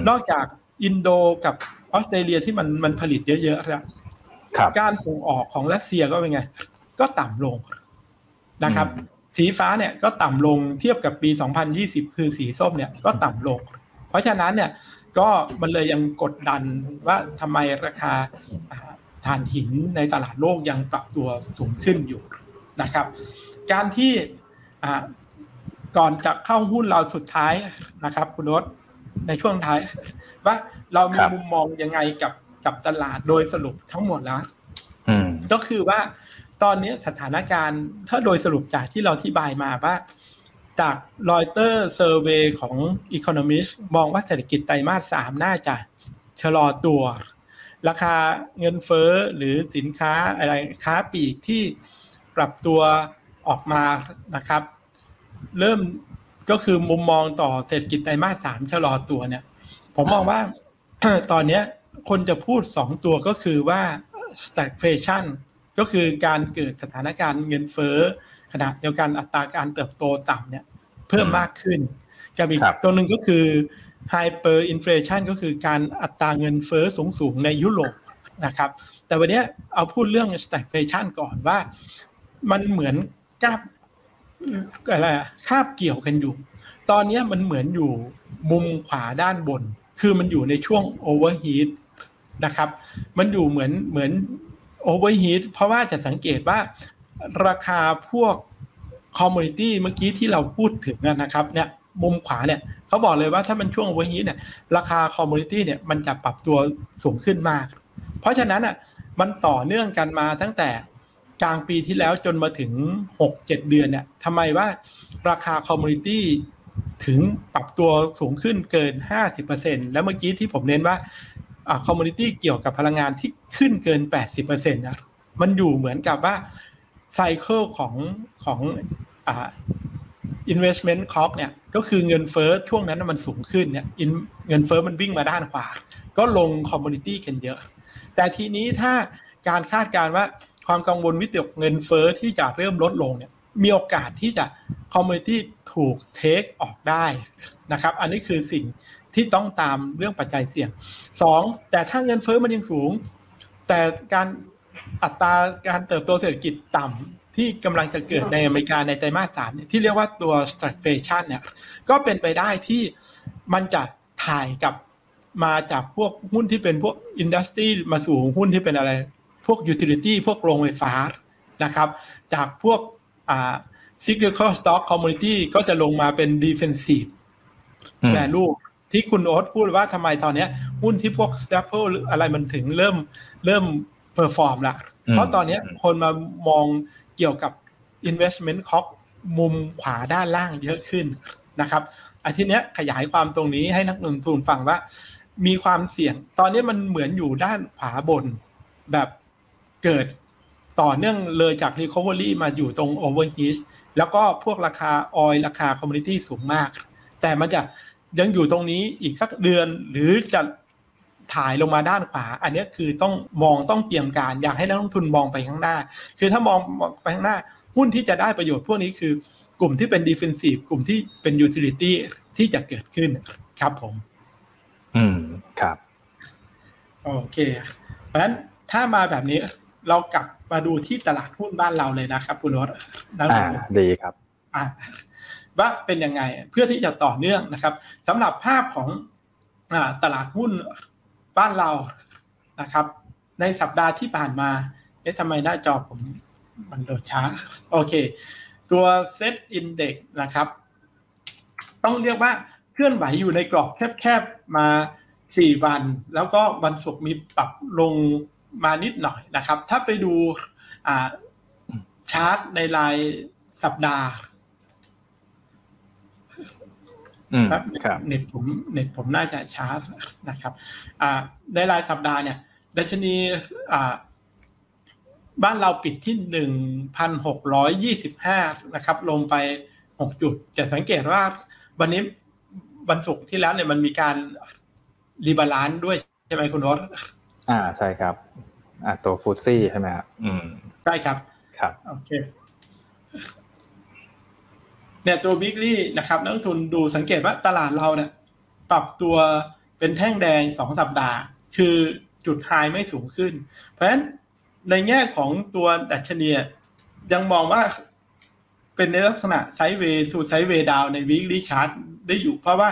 นอกจาก อินโดกับออสเตรเลียที่มันมันผลิตเยอะๆแล้วการส่งออกของรัสเซียก็เป็นไง ก็ต่ำลงนะครับ สีฟ้าเนี่ยก็ต่ำลงเทียบกับปี 2020 คือสีส้มเนี่ยก็ต่ำลง เพราะฉะนั้นเนี่ยก็มันเลยยังกดดันว่าทำไมราคาถ่านหินในตลาดโลกยังปรับตัวสูงขึ้นอยู่นะครับ การที่ก่อนจะเข้าหุ้นเราสุดท้ายนะครับ คุณรส ในช่วงท้าย ว่าเรามีมุมมองยังไงกับกับตลาดโดยสรุปทั้งหมดแล้วก็คือว่าตอนนี้สถานการณ์ถ้าโดยสรุปจากที่เราที่บายมาว่า จากรอยเตอร์เซอร์เวยของ Economist มองว่าเศรษฐกิจไตรมาสสามน่าจะชะลอตัว ราคาเงินเฟ้อหรือสินค้าอะไรค้าปลีกที่ปรับตัวออกมานะครับ เริ่ม ก็คือมุมมองต่อเศรษฐกิจไตรมาสสามชะลอตัวเนี่ย ผมมองว่าตอนนี้คนจะพูดสองตัวก็คือว่า stagflation ก็คือการเกิดสถานการณ์เงินเฟ้อขณะเดียวกันอัตราการเติบโตต่ำเนี่ย เพิ่มมากขึ้นกับอีกตัวหนึ่งก็คือ hyper inflation ก็คือการอัตราเงินเฟ้อสูงสูงในยุโรปนะครับ แต่วันนี้เอาพูดเรื่อง stagflation ก่อนว่า มันเหมือนกับ อะไรคาบเกี่ยวกันอยู่ ตอนนี้มันเหมือนอยู่มุมขวาด้านบน คือมันอยู่ในช่วง overheat นะครับ มันอยู่เหมือนเหมือน overheat เพราะว่าจะสังเกตว่าราคาพวก commodity เมื่อกี้ที่เราพูดถึงนะครับเนี่ยมุมขวาเนี่ยเขาบอกเลยว่าถ้ามันช่วงวันนี้เนี่ยราคา commodity เนี่ยมันจะปรับตัวสูงขึ้นมาก เพราะฉะนั้นอะมันต่อเนื่องกันมาตั้งแต่ กลางปีที่แล้วจนมาถึง 6-7 เดือนเนี่ยทำไมว่าราคา commodity ถึงปรับตัวสูงขึ้นเกิน 50%แล้วเมื่อกี้ที่ผมเน้นว่า commodity เกี่ยวกับพลังงานที่ขึ้นเกิน 80%นะมันอยู่เหมือนกับว่า cycle ของของอ่า investment clock เนี่ยก็คือเงินเฟ้อช่วงนั้นมันสูงขึ้นเนี่ยเงินเฟ้อมันวิ่งมาด้านขวา ก็ลง commodity กันเยอะ แต่ทีนี้ถ้าการคาดการณ์ว่า ความกังวลวิตกเงินเฟ้อที่จะเริ่มลดลงเนี่ยมีโอกาสที่จะคอมมูนิตี้ถูกเทคออกได้นะครับ อันนี้คือสิ่งที่ต้องตามเรื่องปัจจัยเสี่ยงสองแต่ถ้าเงินเฟ้อมันยังสูง แต่การอัตราการเติบโตเศรษฐกิจต่ำที่กำลังจะเกิดในอเมริกาในไตรมาสสามเนี่ยที่เรียกว่าตัว stagflation เนี่ยก็เป็นไปได้ที่มันจะถ่ายกับมาจากพวกหุ้นที่เป็นพวก industry มาสู่หุ้นที่เป็นอะไร พวก utility พวกโรงไฟฟ้านะครับ จากพวกอ่า cyclical stock commodity ก็จะลงมาเป็น defensive อืม value ที่คุณโอ๊ตพูดว่าทำไมตอนเนี้ยหุ้นที่พวก staple หรืออะไรมันถึงเริ่มเริ่ม perform ละอืมเพราะตอนเนี้ยคนมามองเกี่ยวกับ investment clock มุมขวาด้านล่างเยอะขึ้นนะครับอาทิตย์เนี้ยขยายความตรงนี้ให้นักลงทุนฟังว่า มีความเสี่ยง ตอนนี้มันเหมือนอยู่ด้านขวาบน แบบ เกิดต่อเนื่องเลยจาก Recovery มาอยู่ตรง Overheat แล้วก็พวกราคาออยราคา Commodity สูงมาก แต่มันจะยังอยู่ตรงนี้อีกสักเดือนหรือจะถ่ายลงมาด้านขวา อันนี้คือต้องมองต้องเตรียมการ อยากให้นักลงทุนมองไปข้างหน้า คือถ้ามองไปข้างหน้า หุ้นที่จะได้ประโยชน์พวกนี้คือกลุ่มที่เป็น defensive กลุ่มที่เป็น utility ที่จะเกิดขึ้นครับผม อืมครับ โอเค เพราะฉะนั้นถ้ามาแบบนี้ เรากลับมาดูที่ตลาดหุ้นบ้านเราเลยนะครับคุณโนตนักลอ่างทุนดีครับอะว่าเป็นยังไงเพื่อที่จะต่อเนื่องนะครับสำหรับภาพของอ่าตลาดหุ้นบ้านเรานะครับ ในสัปดาห์ที่ผ่านมาเอ๊ะทำไมหน้าจอผมมันโดดช้า โอเค ตัวเซตอินเด็กนะครับ ต้องเรียกว่าเคลื่อนไหวอยู่ในกรอบแคบๆมา 4 วัน แล้วก็วันศุกร์มีปรับลง มานิดหน่อยนะครับ ถ้าไปดูอ่าชาร์ตในรายสัปดาห์อืมครับครับเน็ตผมเน็ตผมน่าจะช้านะครับอ่าในรายสัปดาห์เนี่ยดัชนีอ่าบ้านเราปิดที่หนึ่งพันหกร้อยยี่สิบห้านะครับ ลงไปหกจุด จะสังเกตว่าวันนี้วันศุกร์ที่แล้วเนี่ยมันมีการ rebalance ด้วยใช่ไหมคุณรส อ่าใช่ครับอ่าตัว FTSE ใช่ไหมครับอืมใช่ครับครับโอเคเนี่ยตัว weekly นะครับนักลงทุนดูสังเกตว่าตลาดเราเนี่ยปรับตัวเป็นแท่งแดงสองสัปดาห์ คือจุดไฮไม่สูงขึ้น เพราะฉะนั้นในแง่ของตัวดัชนียังมองว่าเป็นในลักษณะไซด์เวย์ทูไซด์เวย์ดาวใน weekly chart ได้อยู่ เพราะว่า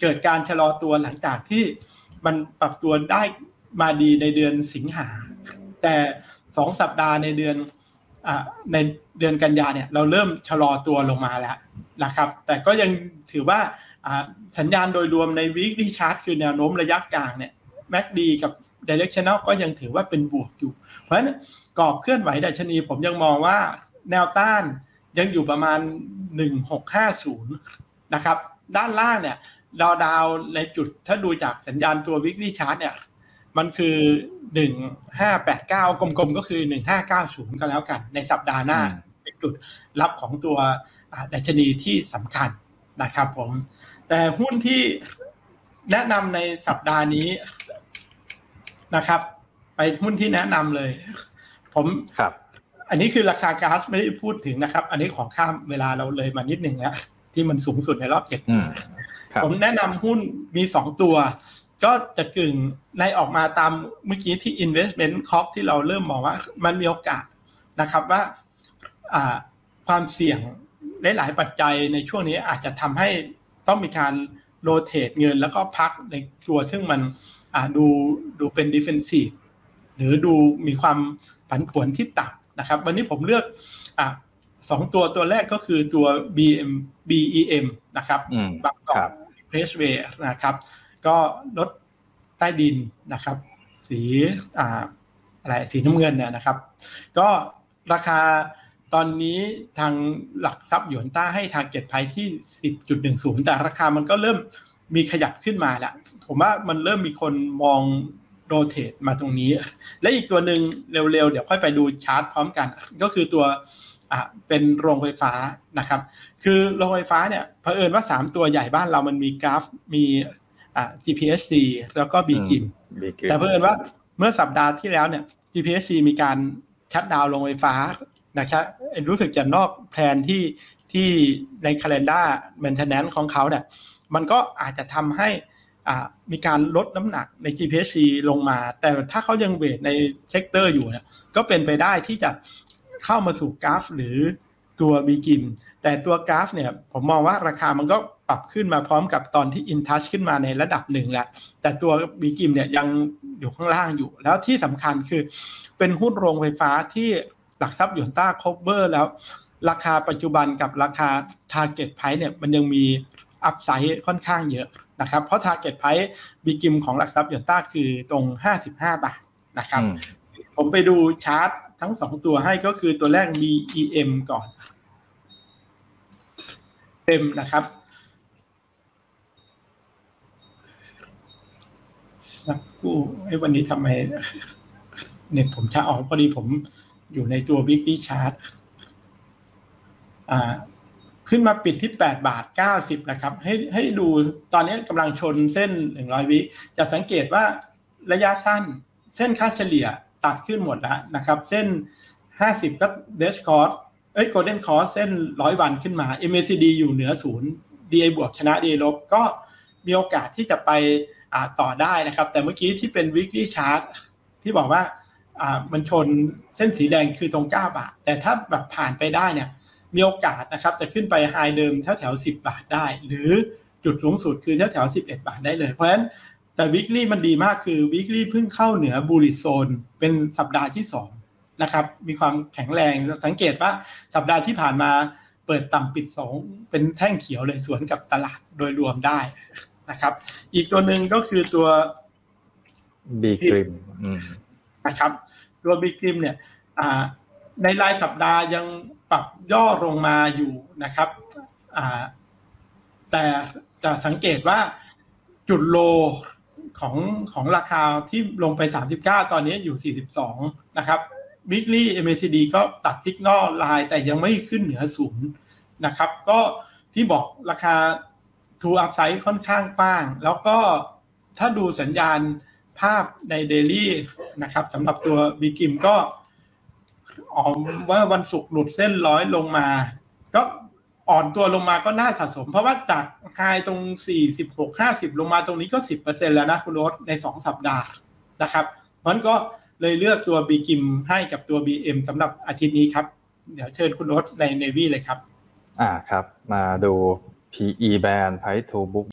เกิดการชะลอตัวหลังจากที่มันปรับตัวได้ มาดีในเดือนสิงหา แต่สองสัปดาห์ในเดือนอในเดือนกันยาเนี่ยเราเริ่มชะลอตัวลงมาแล้วนะครับ แต่ก็ยังถือว่าอ่าสัญญาณโดยรวมใน weekly chart คือแนวโน้มระยะกลางเนี่ย MACD กับ directional ก็ยังถือว่าเป็นบวกอยู่ เพราะฉะนั้นกรอบเคลื่อนไหวดัชนี ผมยังมองว่าแนวต้านยังอยู่ประมาณ 1650 นะครับ ด้านล่างเนี่ยดาวดาวในจุดถ้าดูจากสัญญาณตัว weekly chart เนี่ย มันคือ1589กลมๆ ก็คือ1590ก็แล้วกัน ในสัปดาห์หน้าอืมเป็นจุดรับของตัวอ่าดัชนีที่สำคัญนะครับผม แต่หุ้นที่แนะนำในสัปดาห์นี้นะครับ ไปหุ้นที่แนะนำเลย ผมครับ อันนี้คือราคาก๊าซไม่ได้พูดถึงนะครับ อันนี้ขอข้ามเวลาเราเลยมานิดหนึ่งแล้วที่มันสูงสุดในรอบเจ็ดอืมครับผมแนะนำหุ้นมีสองตัว ก็จะกึ่งในออกมาตามเมื่อกี้ที่ investment cost ที่เราเริ่มมองว่ามันมีโอกาสนะครับว่าอ่าความเสี่ยงหลาย ๆ ปัจจัยในช่วงนี้อาจจะทำให้ต้องมีการโรเตทเงินแล้วก็พักในตัวซึ่งมันอ่าดูดูเป็น defensive หรือดูมีความผันผวนที่ต่ำนะครับ วันนี้ผมเลือกอ่าสองตัวตัวแรกก็คือตัว BM BEM นะครับอืมบางกอครักบเพรสเวย์นะครับ ก็รถใต้ดินนะครับ สีอ่าอะไรสีน้ำเงินเนี่ยนะครับ ก็ราคาตอนนี้ทางหลักทรัพย์หยวนต้าให้ทางเก็ตไพที่ 10.10 แต่ราคามันก็เริ่มมีขยับขึ้นมาแล้วผมว่ามันเริ่มมีคนมองโรเตทมาตรงนี้ และอีกตัวหนึ่งเร็วๆ เดี๋ยวค่อยไปดูชาร์ตพร้อมกัน ก็คือตัวอ่าเป็นโรงไฟฟ้านะครับ คือโรงไฟฟ้าเนี่ยเผอิญว่า 3 ตัวใหญ่บ้านเรามันมีกราฟมี อ่า GPSC แล้วก็บีกิมบีกิแต่เผอิญว่าเมื่อสัปดาห์ที่แล้วเนี่ย GPSC มีการชัดดาวน์โรงไฟฟ้านะครับรู้สึกจะนอกแผนที่ที่ใน calendar maintenance ของเขาเนี่ย มันก็อาจจะทำให้อ่ามีการลดน้ำหนักใน GPSC ลงมา แต่ถ้าเขายัง weight ใน sector อยู่เนี่ยก็เป็นไปได้ที่จะเข้ามาสู่ GULF หรือตัว BGRIM แต่ตัว GULF เนี่ยผมมองว่าราคามันก็ ปรับขึ้นมาพร้อมกับตอนที่อินทัชขึ้นมาในระดับหนึ่งแล้ว แต่ตัว BGRIM เนี่ยยังอยู่ข้างล่างอยู่ แล้วที่สำคัญคือ เป็นหุ้นโรงไฟฟ้าที่หลักทรัพย์หยวนต้า cover แล้ว ราคาปัจจุบันกับราคา target price เนี่ยมันยังมีอัพไซด์ค่อนข้างเยอะนะครับ เพราะ target price บีกิมของหลักทรัพย์หยวนต้าคือตรง 55 บาทนะครับอืมผมไปดูชาร์ตทั้งสองตัวให้ก็คือตัวแรก BEM ก่อน เต็มนะครับ สักคู่ไอ้วันนี้ทำไมเน็ตผมช้าออกพอดีผมอยู่ในตัว weekly chart อ่า ขึ้นมาปิดที่ 8 บาท 90 นะครับ ให้ให้ดูตอนนี้กำลังชนเส้น 100 วิ จะสังเกตว่าระยะสั้น เส้นค่าเฉลี่ยตัดขึ้นหมดแล้วนะครับ เส้น 50 ก็เดสคอร์สเอ้ยโกลเด้นคอร์สเส้น 100 วันขึ้นมา MACD อยู่เหนือศูนย์ DA บวกชนะ DA ลบก็มีโอกาสที่จะไป ต่อได้นะครับ แต่เมื่อกี้ที่เป็น weekly chart ที่บอกว่ามันชนเส้นสีแดงคือตรง 9 บาท แต่ถ้าแบบผ่านไปได้เนี่ยมีโอกาสนะครับจะขึ้นไปไฮเดิมแถวแถว10 บาทได้ หรือจุดสูงสุดคือแถวแถว11 บาทได้เลย เพราะฉะนั้นแต่วิกฤตมันดีมากคือวิกฤตเพิ่งเข้าเหนือบูริโซนเป็นสัปดาห์ที่2นะครับมีความแข็งแรงสังเกตว่าสัปดาห์ที่ผ่านมาเปิดต่ำปิด2เป็นแท่งเขียวเลยสวนกับตลาดโดยรวมได้ นะครับ อีกตัวหนึ่งก็คือตัว BGRIM อืมนะครับ ตัว BGRIM เนี่ยอ่าในรายสัปดาห์ยังปรับย่อลงมาอยู่นะครับอ่าแต่จะสังเกตว่าจุด low ของของราคาที่ลงไป 39 ตอนนี้อยู่ 42 นะครับ weekly MACD ก็ตัด signal line แต่ยังไม่ขึ้นเหนือศูนย์นะครับ ก็ที่บอกราคา True Upside ค่อนข้างกว้าง แล้วก็ถ้าดูสัญญาณภาพใน Daily นะครับสำหรับตัว b ีกิมก็ออกว่าวันศุกร์หลุดเส้นร้อยลงมา ก็อ่อนตัวลงมาก็น่าสะสม เพราะว่าจากไฮตรง 46 50 ลงมาตรงนี้ก็ 10%แล้วนะคุณโรสใน 2 สัปดาห์นะครับมันก็เลยเลือกตัว b ีกิมให้กับตัว BM สำหรับอาทิตย์นี้ครับ เดี๋ยวเชิญคุณโรสใน Navy เลยครับ อ่าครับ มาดู PE band price to book